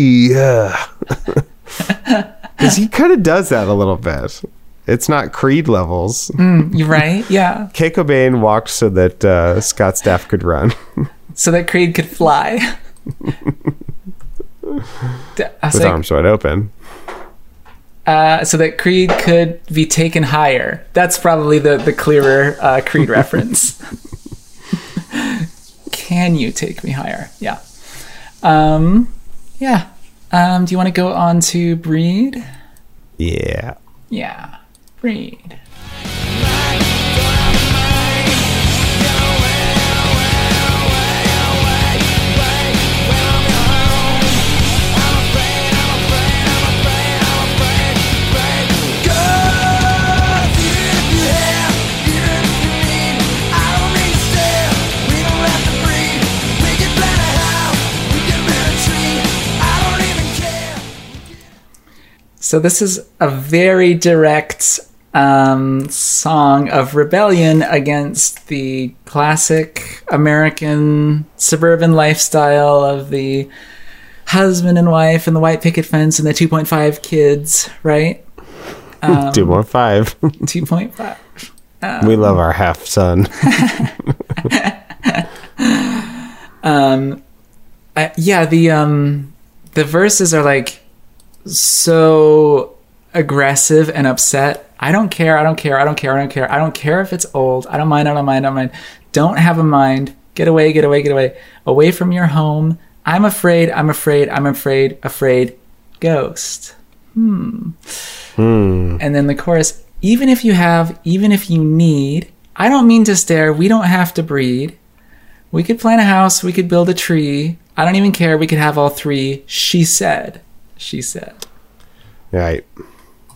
(laughs) (laughs) Cuz he kind of does that a little bit. It's not Creed levels. you're right. Yeah. (laughs) Kay Cobain walked so that uh, Scott Stapp could run (laughs) So that Creed could fly. (laughs) With like, arms wide open. uh, so that Creed could be taken higher. That's probably the the clearer uh, Creed reference. Can you take me higher? Yeah. Um, yeah. Um, do you want to go on to breed? Yeah. Yeah, breed. So this is a very direct um, song of rebellion against the classic American suburban lifestyle of the husband and wife and the white picket fence and the 2.5 kids, right? Um, Two more five. (laughs) 2.5. we love our half son. (laughs) Uh, yeah, the um the verses are like so aggressive and upset. I don't care, I don't care, I don't care, I don't care. I don't care if it's old. I don't mind, I don't mind, I don't mind. Don't have a mind. Get away, get away, get away. Away from your home. I'm afraid, I'm afraid, I'm afraid, afraid. Ghost. Hmm. Hmm. And then the chorus, even if you have, even if you need, I don't mean to stare, we don't have to breed. We could plant a house, we could build a tree. I don't even care, we could have all three. She said. She said. right.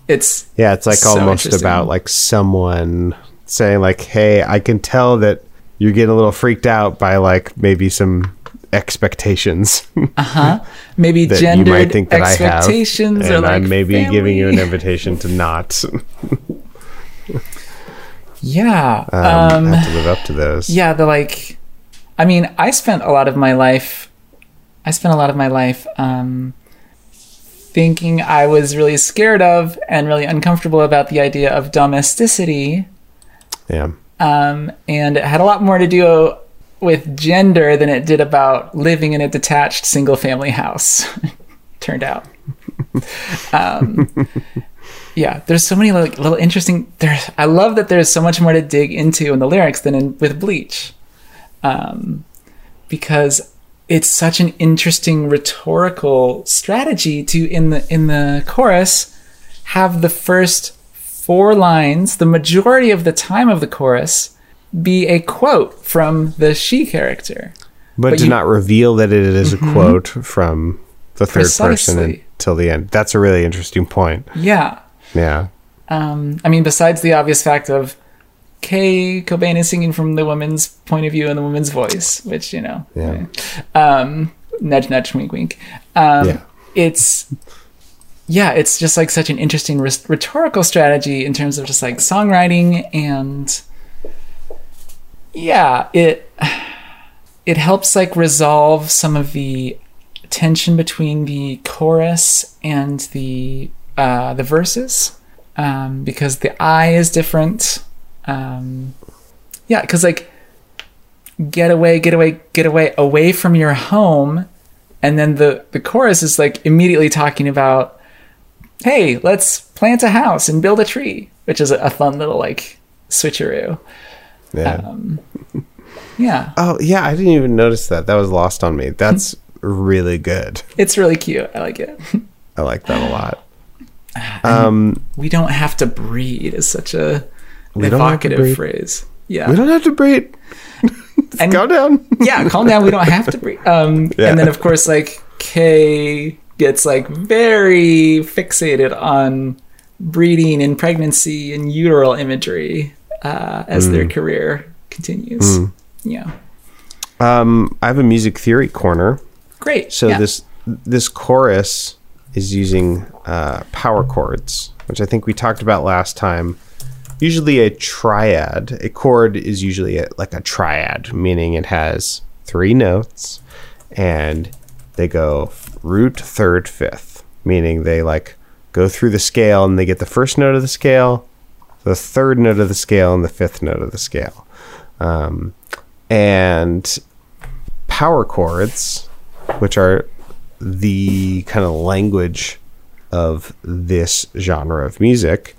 It's Yeah, it's like So almost about like someone saying like, "Hey, I can tell that you're getting a little freaked out by like maybe some expectations (laughs) uh huh. maybe that gendered you might think that I have, expectations and like I'm maybe giving you an (laughs) invitation to not Yeah. (laughs) um, Um, have to live up to those." yeah, the like I mean, I spent a lot of my life I spent a lot of my life um thinking I was really scared of and really uncomfortable about the idea of domesticity. yeah. um, and it had a lot more to do with gender than it did about living in a detached single family house (laughs) turned out um, (laughs) yeah there's so many like little interesting there's i love that there's so much more to dig into in the lyrics than in with bleach um, because it's such an interesting rhetorical strategy to in the in the chorus have the first four lines, the majority of the time of the chorus, be a quote from the she character. But, But to you- not reveal that it is a quote from the third person Precisely. until the end. That's a really interesting point. Yeah. Yeah. Um, I mean, besides the obvious fact of Kay Cobain is singing from the woman's point of view and the woman's voice, which, you know, Yeah. um, nudge, nudge, wink, wink. Um, Yeah. It's, yeah, it's just like such an interesting rhetorical strategy in terms of just like songwriting and, yeah, it it helps like resolve some of the tension between the chorus and the uh, the verses um, because the I is different. Um, yeah, because like get away, get away, get away, away from your home, and then the the chorus is like immediately talking about, hey, let's plant a house and build a tree, which is a, fun little like switcheroo. Yeah. Um, Yeah, oh, yeah. I didn't even notice that. That was lost on me. That's really good. it's really cute. I like it. I like that a lot. (sighs) Um, we don't have to breed is such a We don't have to evocative phrase. Yeah. we don't have to breathe. (laughs) and Go down. (laughs) yeah, calm down. We don't have to breed. Um, Yeah. And then of course, like Kay gets like very fixated on breeding and pregnancy and uteral imagery uh, as their career continues. Yeah, Um, I have a music theory corner. great. So Yeah. this this chorus is using uh, power chords, which I think we talked about last time. Usually a triad. A chord is usually a, like a triad, meaning it has three notes, and they go root, third, fifth, meaning they like go through the scale and they get the first note of the scale, the third note of the scale, and the fifth note of the scale. Um, and power chords, which are the kind of language of this genre of music,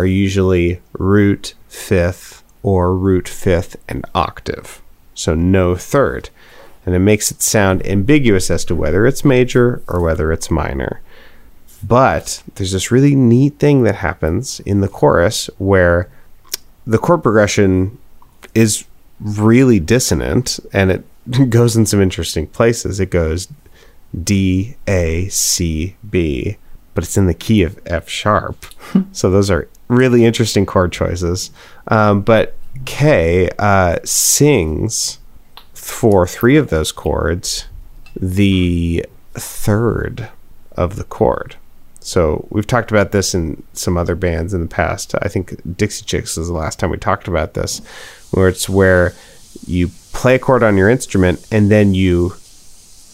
are usually root, fifth, or root, fifth, and octave. So no third. And it makes it sound ambiguous as to whether it's major or whether it's minor. But there's this really neat thing that happens in the chorus where the chord progression is really dissonant and it (laughs) goes in some interesting places. It goes D, A, C, B, but it's in the key of F sharp. (laughs) so those are really interesting chord choices. Um, but K uh, sings for three of those chords the third of the chord. So we've talked about this in some other bands in the past. I think Dixie Chicks was the last time we talked about this, where it's where you play a chord on your instrument and then you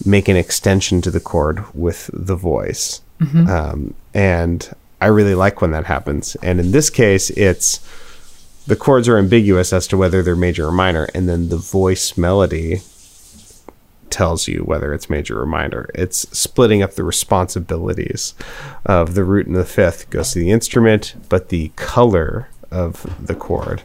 make an extension to the chord with the voice. Um, and I really like when that happens. And in this case, it's the chords are ambiguous as to whether they're major or minor, and then the voice melody tells you whether it's major or minor. It's splitting up the responsibilities of the root and the fifth goes to the instrument, but the color of the chord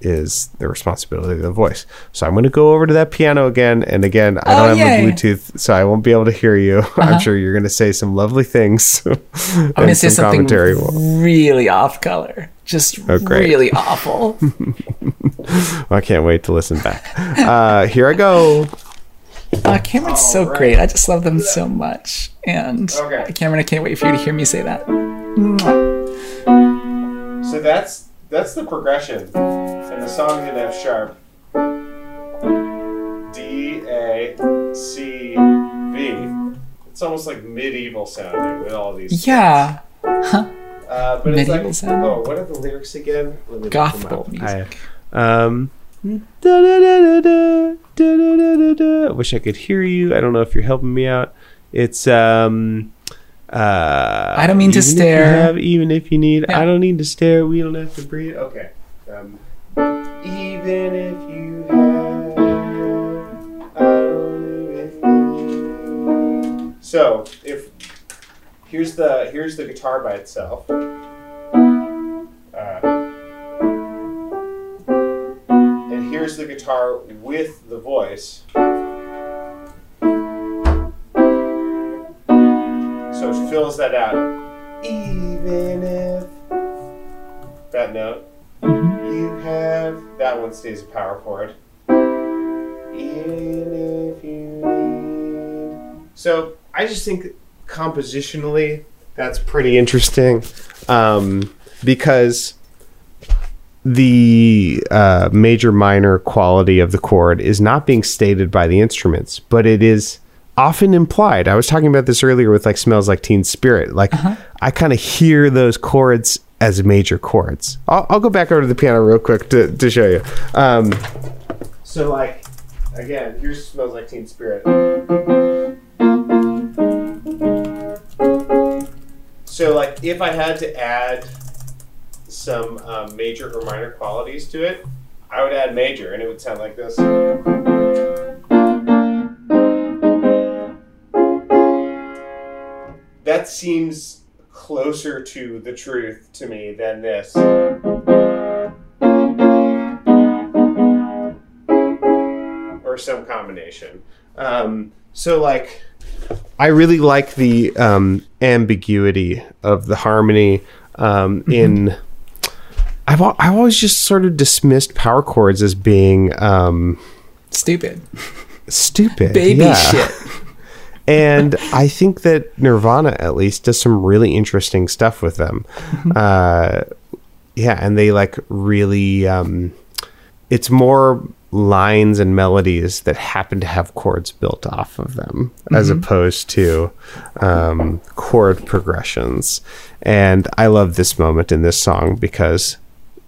is the responsibility of the voice. So I'm going to go over to that piano again, and again, I Oh, don't have yay. a Bluetooth, so I won't be able to hear you. (laughs) I'm sure you're going to say some lovely things. (laughs) I'm gonna say something really off color, just Oh, really awful. (laughs) I can't wait to listen back. Uh, here I go. Uh, Cameron's so great. I just love them so much. And Okay. Cameron, I can't wait for you to hear me say that. So that's that's the progression, and the song's in F sharp. D A C B. It's almost like medieval sounding with all these. Yeah, uh, but it's medieval like, sounding. Oh, what are the lyrics again? Let me look them gospel up. music. I, um. Da, da, da, da, da, da, da, da, da, da. Wish I could hear you. I don't know if you're helping me out. It's um. Uh, I don't mean to even if you stare. have- even if you need, Yeah. I don't need to stare. We don't have to breathe. Okay. Um, even if you have, I don't need. So if here's the here's the guitar by itself. Uh, and here's the guitar with the voice. So it fills that out. Even if that note you have that one stays a power chord. Even if you need. So I just think compositionally that's pretty interesting um, because the uh, major minor quality of the chord is not being stated by the instruments, but it is often implied. I was talking about this earlier with like smells like teen spirit. Like I kind of hear those chords as major chords. I'll, I'll go back over to the piano real quick to, to show you. Um, so like again, here's smells like teen spirit. So like if I had to add some um, major or minor qualities to it, I would add major, and it would sound like this. That seems closer to the truth to me than this. Or some combination. Um, so, like, I really like the um, ambiguity of the harmony um, in. I've I've always just sort of dismissed power chords as being um, Stupid. stupid, Baby yeah. shit. (laughs) and I think that Nirvana at least does some really interesting stuff with them. Uh, yeah, and they like really. Um, it's more lines and melodies that happen to have chords built off of them as opposed to um, chord progressions and i love this moment in this song because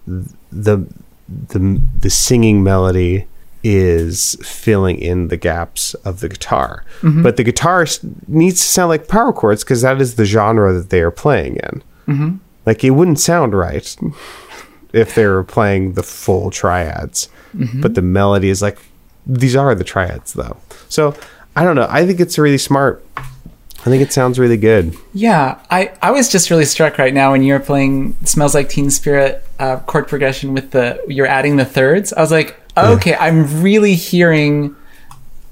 the the the singing melody is filling in the gaps of the guitar mm-hmm. but the guitar needs to sound like power chords because that is the genre that they are playing in mm-hmm. like it wouldn't sound right if they were playing the full triads. Mm-hmm. But the melody is like these are the triads though. So I don't know. I think it's really smart. I think it sounds really good. Yeah, I, I was just really struck right now when you were playing "Smells Like Teen Spirit" uh, chord progression with the you're adding the thirds. I was like, okay, I'm really hearing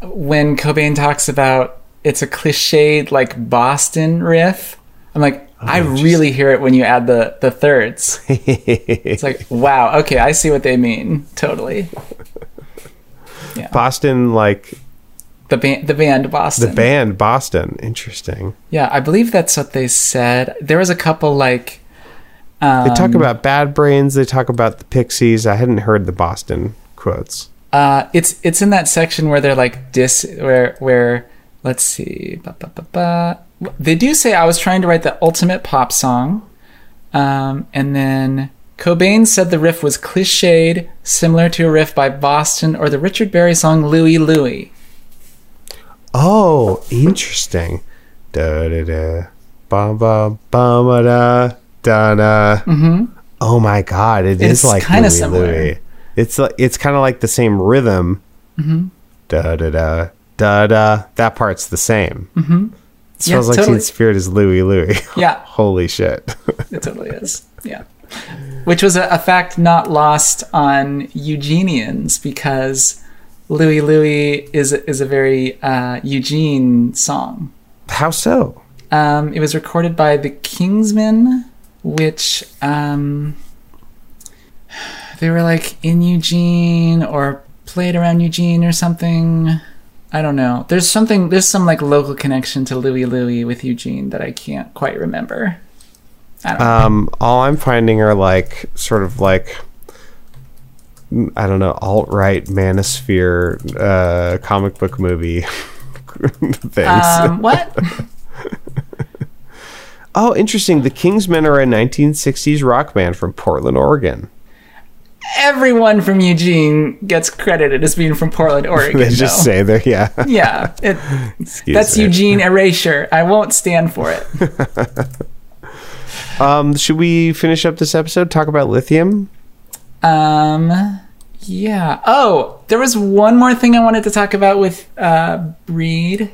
when Cobain talks about it's a cliched like Boston riff. I'm like, I really hear it when you add the the thirds. (laughs) it's like, wow, okay, I see what they mean. Totally. (laughs) Boston, like The band, the band Boston. the band Boston. Interesting. Yeah, I believe that's what they said. There was a couple like. Um, They talk about Bad Brains. They talk about the Pixies. I hadn't heard the Boston quotes. Uh, it's it's in that section where they're like dis where where let's see ba, ba, ba, ba. they do say I was trying to write the ultimate pop song, um, and then Cobain said the riff was cliched, similar to a riff by Boston or the Richard Berry song Louie Louie. Oh, interesting. Da da da. Ba ba ba da da da. Mm-hmm. Oh my god, it is It's like kinda similar. Louie. It's like it's kind of like the same rhythm. Mm-hmm. Da da da da da. That part's the same. Mm-hmm. It Yeah, like totally. Teen Spirit is Louie Louie. (laughs) Yeah, Holy shit. (laughs) it totally is. Yeah, which was a, a fact not lost on Eugenians because Louie Louie is is a very uh, Eugene song. How so? Um, it was recorded by the Kingsmen, which um, they were like in Eugene or played around Eugene or something. I don't know. There's something. There's some like local connection to Louie Louie with Eugene that I can't quite remember. I don't know. Um, all I'm finding are like sort of like I don't know alt right manosphere uh, comic book movie (laughs) things. Um, what? (laughs) oh, interesting. The Kingsmen are a 1960s rock band from Portland, Oregon. Everyone from Eugene gets credited as being from Portland, (laughs) Oregon. They just though. say they're yeah. yeah. It, (laughs) that's me. Eugene erasure. I won't stand for it. (laughs) Um, should we finish up this episode? Talk about lithium. Um, yeah. Oh, there was one more thing I wanted to talk about with uh, Breed.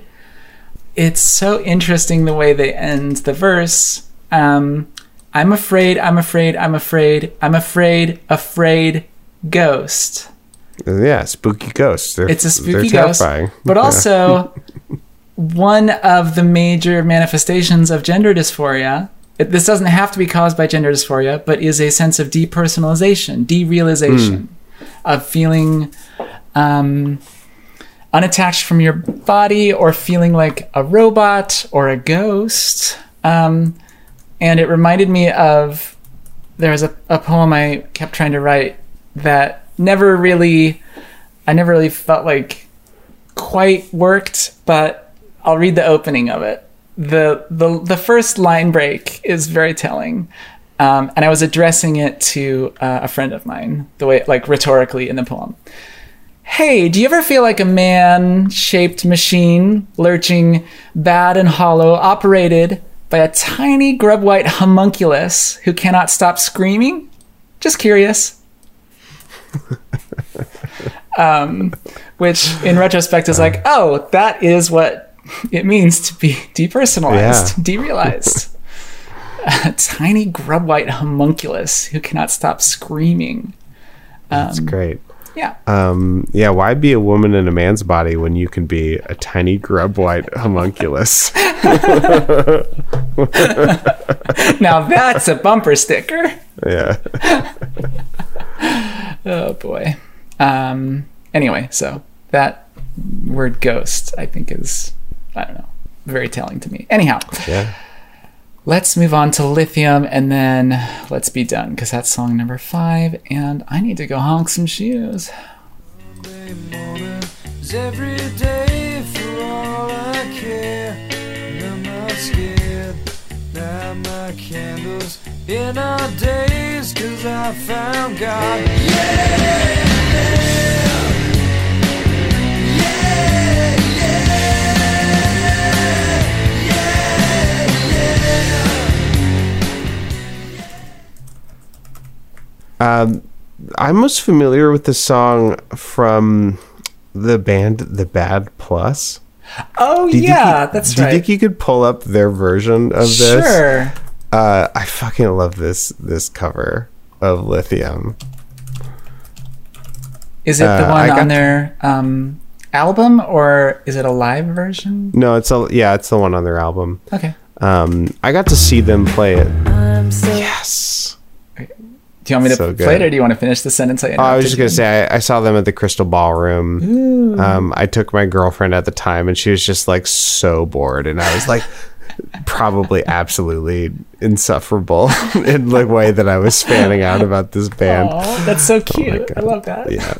It's so interesting the way they end the verse. Um, I'm afraid, I'm afraid, I'm afraid, I'm afraid, afraid, ghost. Yeah, spooky ghosts. They're, It's a spooky ghost, terrifying. but also (laughs) one of the major manifestations of gender dysphoria. It, this doesn't have to be caused by gender dysphoria, but is a sense of depersonalization, derealization, of feeling um, unattached from your body or feeling like a robot or a ghost. Um, and it reminded me of there's a, a poem I kept trying to write that never really I never really felt like quite worked, but I'll read the opening of it. The the the first line break is very telling. Um, and I was addressing it to uh, a friend of mine, the way like rhetorically in the poem. Hey, do you ever feel like a man shaped machine lurching bad and hollow, operated by a tiny grub white homunculus who cannot stop screaming? Just curious. (laughs) um, which in retrospect is like, oh, that is what it means to be depersonalized, derealized. a tiny grub white homunculus who cannot stop screaming. That's Um, great. Yeah. Um, yeah, why be a woman in a man's body when you can be a tiny grub white homunculus? (laughs) now that's a bumper sticker. yeah. (laughs) Oh boy. Um. Anyway, so that word "ghost" I think is I don't know very telling to me. Anyhow, Yeah. Let's move on to Lithium and then let's be done because that's song number five. And I need to go honk some shoes. Monday Yeah, I'm most familiar with the song from the band The Bad Plus. Oh, Do yeah, you- that's do right. you think you could pull up their version of this? Sure. Uh, I fucking love this this cover of Lithium. Is it the Uh, one on their um, album or is it a live version? No, it's a yeah, it's the one on their album. Okay. Um, I got to see them play it. I'm so Yes. Do you want me to So play good. it or do you want to finish the sentence? I, Oh, I was just gonna say I, I saw them at the Crystal Ballroom. Um, I took my girlfriend at the time, and she was just like so bored, and I was like, (laughs) probably absolutely insufferable (laughs) in the way that I was fanning out about this band. Aw, that's so cute. I love that. Yeah,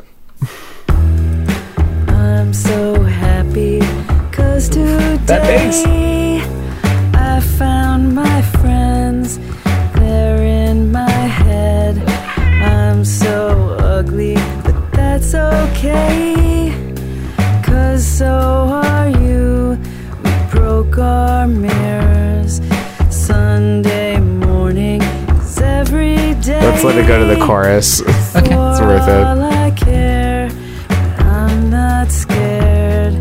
I'm so happy cause bass. today I that's okay. Cause so are you. We broke our mirrors. Sunday morning is every day. let's let it go to the chorus. (laughs) Okay. It's worth it. Care, I'm not scared.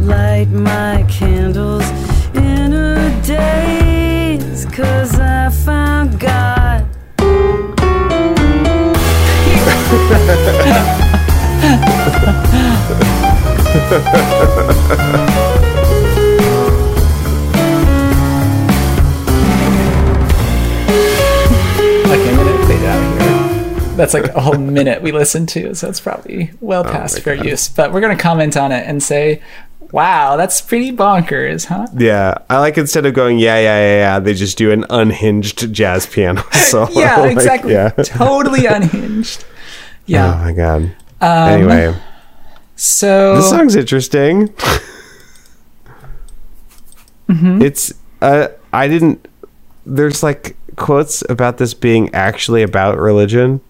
Light my candles in a daze, cause I found God. (laughs) That's like a whole minute we listened to, so it's probably well oh, past Oh fair God. use. But we're gonna comment on it and say, "Wow, that's pretty bonkers, huh?" Yeah, I like instead of going yeah yeah yeah yeah, they just do an unhinged jazz piano (laughs) solo. (laughs) Yeah, Like, exactly. yeah. Totally (laughs) unhinged. Yeah. Oh my god. Um, anyway, So this song's interesting. Mm-hmm. It's uh, I didn't. There's like quotes about this being actually about religion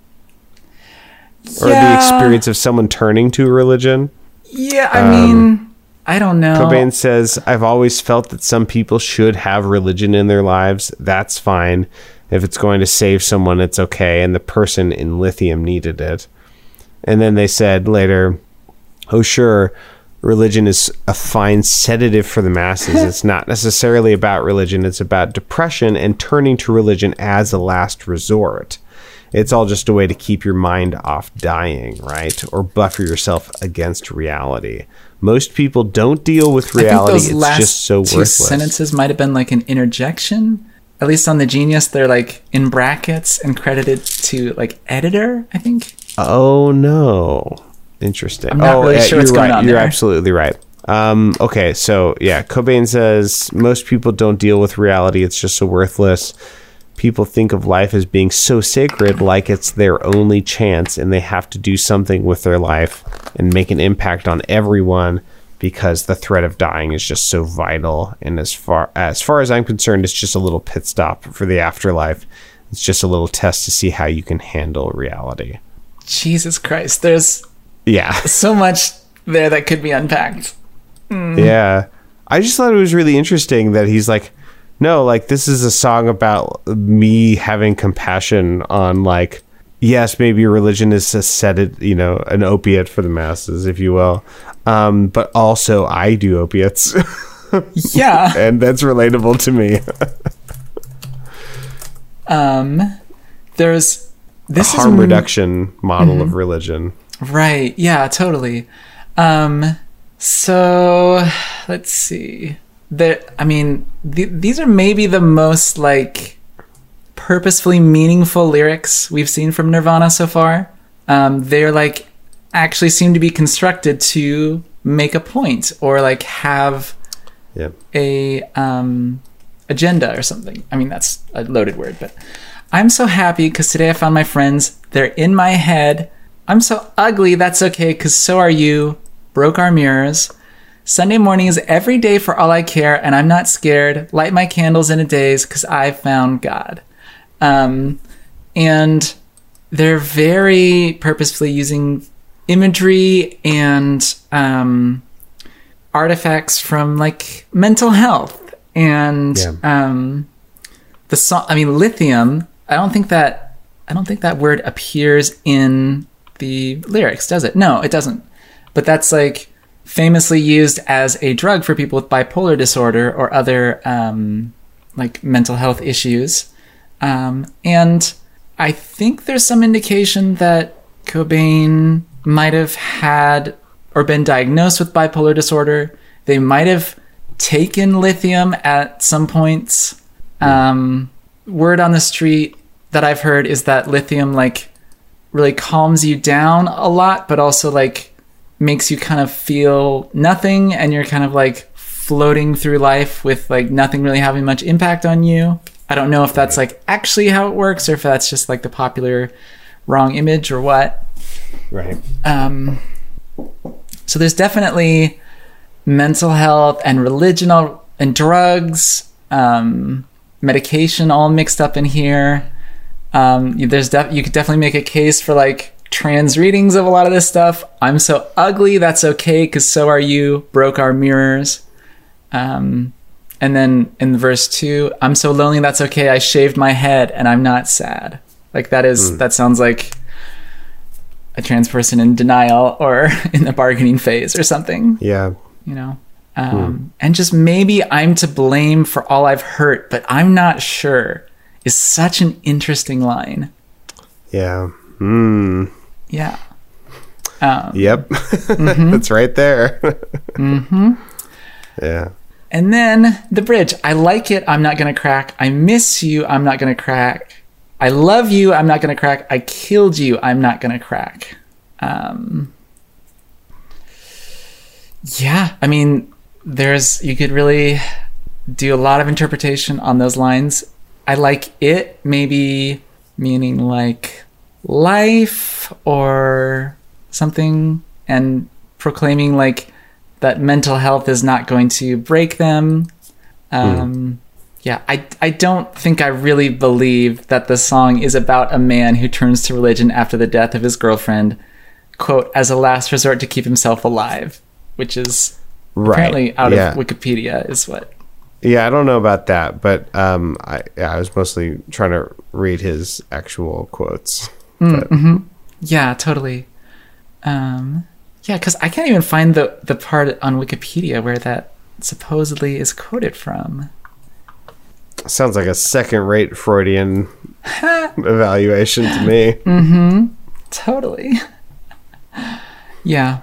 or the experience of someone turning to religion. Yeah, I Um, mean, I don't know. Cobain says, I've always felt that some people should have religion in their lives. That's fine. If it's going to save someone, it's okay. And the person in lithium needed it. And then they said later, oh, sure, religion is a fine sedative for the masses. (laughs) it's not necessarily about religion, it's about depression and turning to religion as a last resort. It's all just a way to keep your mind off dying, right? Or buffer yourself against reality. Most people don't deal with reality. those It's last just so two worthless. sentences might have been like an interjection. At least on the Genius, they're like in brackets and credited to like editor. I think. Oh no. Interesting. I'm not oh, really yeah, sure what's you're going right. on You're there. absolutely right. Um, okay, so yeah, Cobain says most people don't deal with reality. It's just so worthless. People think of life as being so sacred, like it's their only chance, and they have to do something with their life and make an impact on everyone because the threat of dying is just so vital. And as far as far as I'm concerned, it's just a little pit stop for the afterlife. It's just a little test to see how you can handle reality. Jesus Christ, there's Yeah. so much there that could be unpacked. Yeah. I just thought it was really interesting that he's like, no, like this is a song about me having compassion on like, yes, maybe religion is a sedative, you know, an opiate for the masses, if you will. Um, but also I do opiates (laughs) Yeah. and that's relatable to me. (laughs) um, there's this Harm is reduction model Mm-hmm. of religion. Right. Yeah, totally. Um so let's see. There I mean, th- these are maybe the most like purposefully meaningful lyrics we've seen from Nirvana so far. Um they're like actually seem to be constructed to make a point or like have Yeah. a um, agenda or something. I mean, that's a loaded word, but I'm so happy because today I found my friends. They're in my head. I'm so ugly. That's okay because so are you. Broke our mirrors. Sunday morning is every day for all I care, and I'm not scared. Light my candles in a daze because I found God. Um, and they're very purposefully using imagery and um, artifacts from like mental health and Yeah. um, the song. I mean, lithium. I don't think that I don't think that word appears in the lyrics, does it? No, it doesn't. But that's like famously used as a drug for people with bipolar disorder or other um, like mental health issues. Um, and I think there's some indication that Cobain might have had or been diagnosed with bipolar disorder. They might have taken lithium at some points. Um, word on the street that I've heard is that lithium like really calms you down a lot, but also like makes you kind of feel nothing and you're kind of like floating through life with like nothing really having much impact on you. I don't know if that's like actually how it works or if that's just like the popular wrong image or what. Right. Um, so there's definitely mental health and religion and drugs, um, medication all mixed up in here. Um, there's def- you could definitely make a case for like trans readings of a lot of this stuff. I'm so ugly, that's okay, because so are you. Broke our mirrors. Um, and then in verse two, I'm so lonely, that's okay. I shaved my head and I'm not sad. Like that is that sounds like a trans person in denial or (laughs) in the bargaining phase or something, Yeah. you know. Um, And just maybe I'm to blame for all I've hurt, but I'm not sure. Is such an interesting line. Yeah. Mm. Yeah. Um, Yep. (laughs) That's right there. (laughs) mm-hmm. Yeah. And then the bridge. I like it. I'm not going to crack. I miss you. I'm not going to crack. I love you. I'm not going to crack. I killed you. I'm not going to crack. Um, yeah. I mean, there's, you could really do a lot of interpretation on those lines. I like it, maybe meaning like life or something, and proclaiming like that mental health is not going to break them. Um, Yeah, I, I don't think I really believe that the song is about a man who turns to religion after the death of his girlfriend, quote, as a last resort to keep himself alive, which is Right. apparently out yeah. of Wikipedia, is what. Yeah, I don't know about that, but um, I yeah, I was mostly trying to read his actual quotes. Yeah, totally. Um, yeah, because I can't even find the, the part on Wikipedia where that supposedly is quoted from. Sounds like a second-rate Freudian (laughs) evaluation to me. Mm-hmm. Totally. (laughs) yeah.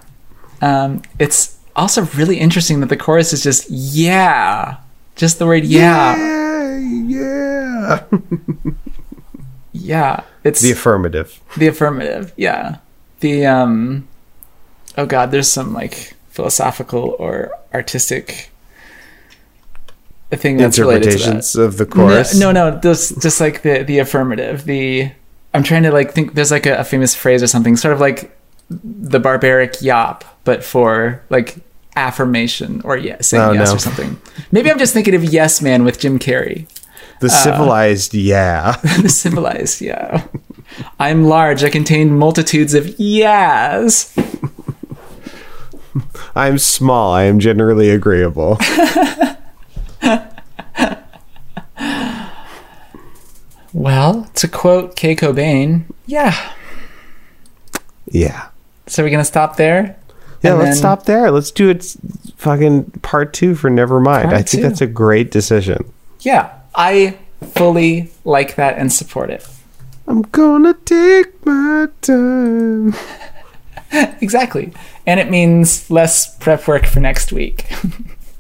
Um, it's also really interesting that the chorus is just yeah. Just the word yeah. yeah, yeah. (laughs) Yeah. It's The affirmative. the affirmative. Yeah. The um oh god, there's some like philosophical or artistic thing that's related to that. Interpretations of the chorus. No, no, no this just like the the affirmative. The I'm trying to like think. There's like a, a famous phrase or something, sort of like the barbaric yawp, but for like affirmation or yes, saying Oh, yes no. or something. Maybe I'm just thinking of Yes Man with Jim Carrey. The uh, civilized yeah. (laughs) The civilized, yeah. I'm large. I contain multitudes of yes. (laughs) I'm small. I am generally agreeable. (laughs) Well, to quote Kay Cobain, yeah. yeah. So we're gonna stop there. Yeah, And let's then- stop there. Let's do it fucking part two for Nevermind. Part I think two. that's a great decision. Yeah, I fully like that and support it. I'm gonna take my time. (laughs) Exactly. And it means less prep work for next week.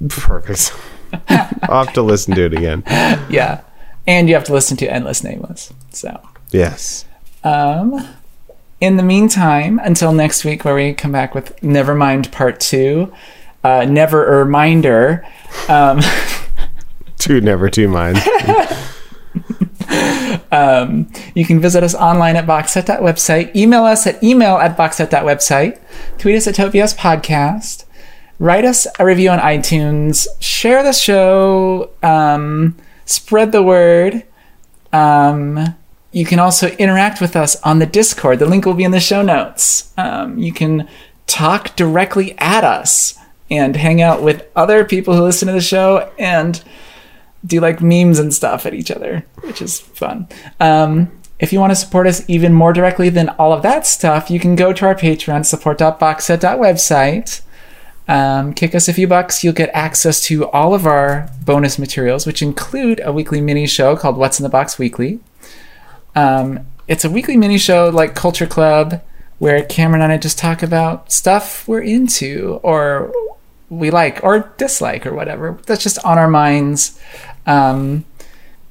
Perfect. (laughs) I'll have to listen to it again. yeah. And you have to listen to Endless Nameless. So, Yes. um, in the meantime, until next week, where we come back with Nevermind Part 2, uh, never a reminder. Um, (laughs) Two never two minds. (laughs) You can visit us online at boxset.website. Email us at email at boxset.website. Tweet us at Tobias Podcast. Write us a review on iTunes. Share the show. Um, spread the word. Um, you can also interact with us on the Discord. The link will be in the show notes. Um, you can talk directly at us and hang out with other people who listen to the show and do like memes and stuff at each other, which is fun. Um, if you want to support us even more directly than all of that stuff, you can go to our Patreon, support.boxset.website. Um, kick us a few bucks, you'll get access to all of our bonus materials, which include a weekly mini show called What's in the Box Weekly. Um, it's a weekly mini show like Culture Club, where Cameron and I just talk about stuff we're into or we like or dislike or whatever. That's just on our minds. Um,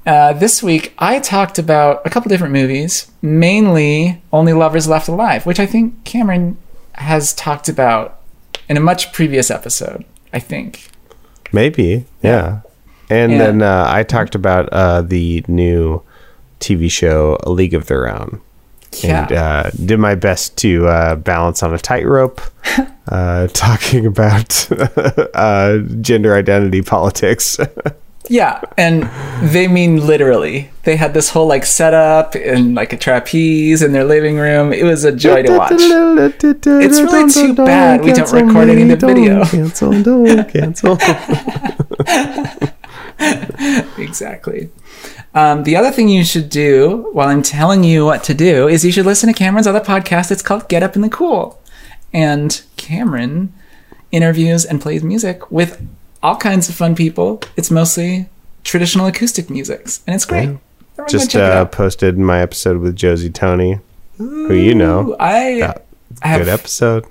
uh, this week, I talked about a couple different movies, mainly Only Lovers Left Alive, which I think Cameron has talked about in a much previous episode, I think. Maybe, yeah. And Yeah. then uh, I talked about uh, the new TV show A League of Their Own. Yeah. And uh, did my best to uh, balance on a tightrope, (laughs) uh, talking about (laughs) uh, gender identity politics. (laughs) Yeah, and they mean literally. They had this whole like setup and like a trapeze in their living room. It was a joy to watch. it's really too bad we don't record any of the video. Cancel, don't cancel. Exactly. Um, the other thing you should do while I'm telling you what to do is you should listen to Cameron's other podcast. It's called Get Up in the Cool. And Cameron interviews and plays music with all kinds of fun people. It's mostly traditional acoustic musics, and it's great. Everyone Just uh, posted my episode with Josie Tony, who you know. Ooh, I, Yeah, I have, Good episode.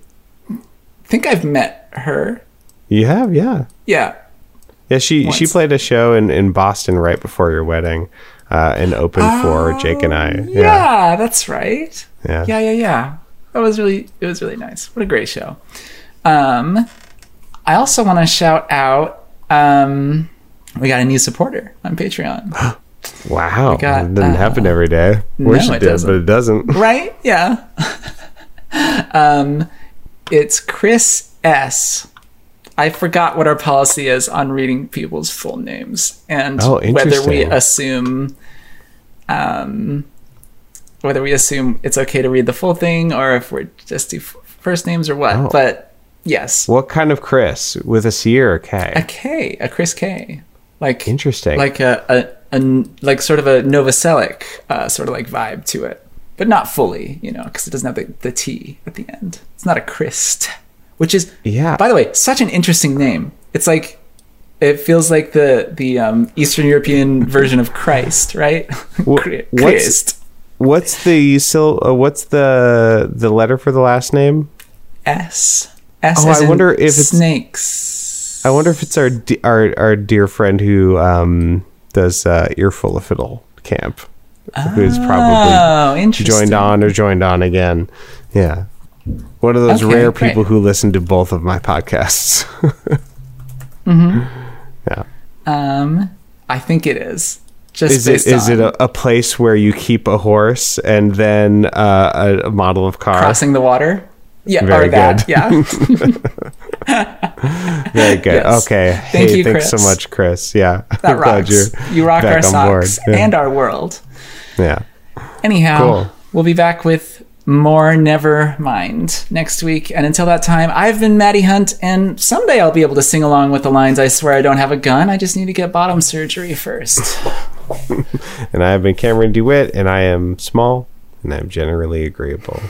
think I've met her. You have, yeah. Yeah. Yeah, she she played a show in, in Boston right before your wedding, uh, and opened for Jake and I. Oh, Yeah, that's right. yeah, Yeah, yeah, yeah. That was really it was really nice. What a great show. Um I also want to shout out um we got a new supporter on Patreon. (gasps) Wow, got, it doesn't uh, happen every day. Wish no, it it did, but it doesn't. (laughs) right? Yeah. (laughs) um it's Chris S. I forgot what our policy is on reading people's full names and Oh, whether we assume um whether we assume it's okay to read the full thing or if we're just do first names or what. Oh. But yes, What kind of Chris with a C or a K? a K, a Chris K, like Interesting. like a, a, a like sort of a Novoselic uh, sort of like vibe to it, but not fully, you know, because it doesn't have the, the T at the end. It's not a Krist, which is Yeah. By the way, such an interesting name. It's like it feels like the the um, Eastern European version of Christ, right? Wh- (laughs) Chri- what's- Christ. What's the sil- uh, What's the the letter for the last name? S. S. Oh, I wonder if it's- snakes. I wonder if it's our our our dear friend who um, does uh, Earful of Fiddle camp, who's probably Oh, joined on or joined on again. Yeah, one of those Okay, rare great. people who listen to both of my podcasts. (laughs) Yeah, Um, I think it is. Just is it is it a, a place where you keep a horse and then uh, a, a model of car? crossing the water? Yeah, Very or that. good. Yeah, (laughs) Very good. Yes. Okay. Thank hey, you, thanks so much, Chris. Yeah, that (laughs) rocks. You rock our socks Yeah. and our world. yeah. Anyhow, Cool. we'll be back with more Never Mind next week. And until that time, I've been Maddie Hunt, and someday I'll be able to sing along with the lines I swear I don't have a gun. I just need to get bottom surgery first. (laughs) And I have been Cameron DeWitt, and I am small, and I'm generally agreeable.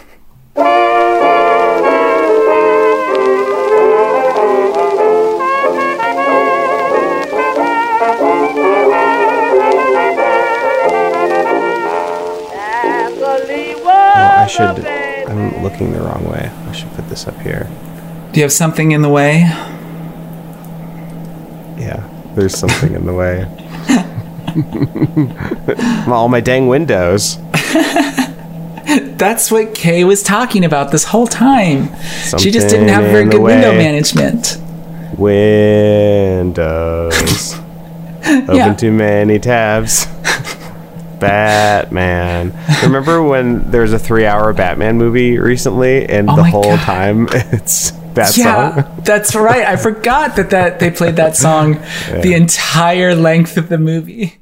Should. I'm looking the wrong way. I should put this up here. Do you have something in the way? Yeah, there's something in the way. (laughs) All my dang windows. That's what Kay was talking about this whole time. she just didn't have very good window management. Windows. (laughs) Open Yeah. too many tabs. (laughs) Batman. Remember when there was a three-hour Batman movie recently, and Oh the whole God. time (laughs) it's that Yeah, song? that's right. I forgot that, that they played that song (laughs) the entire length of the movie.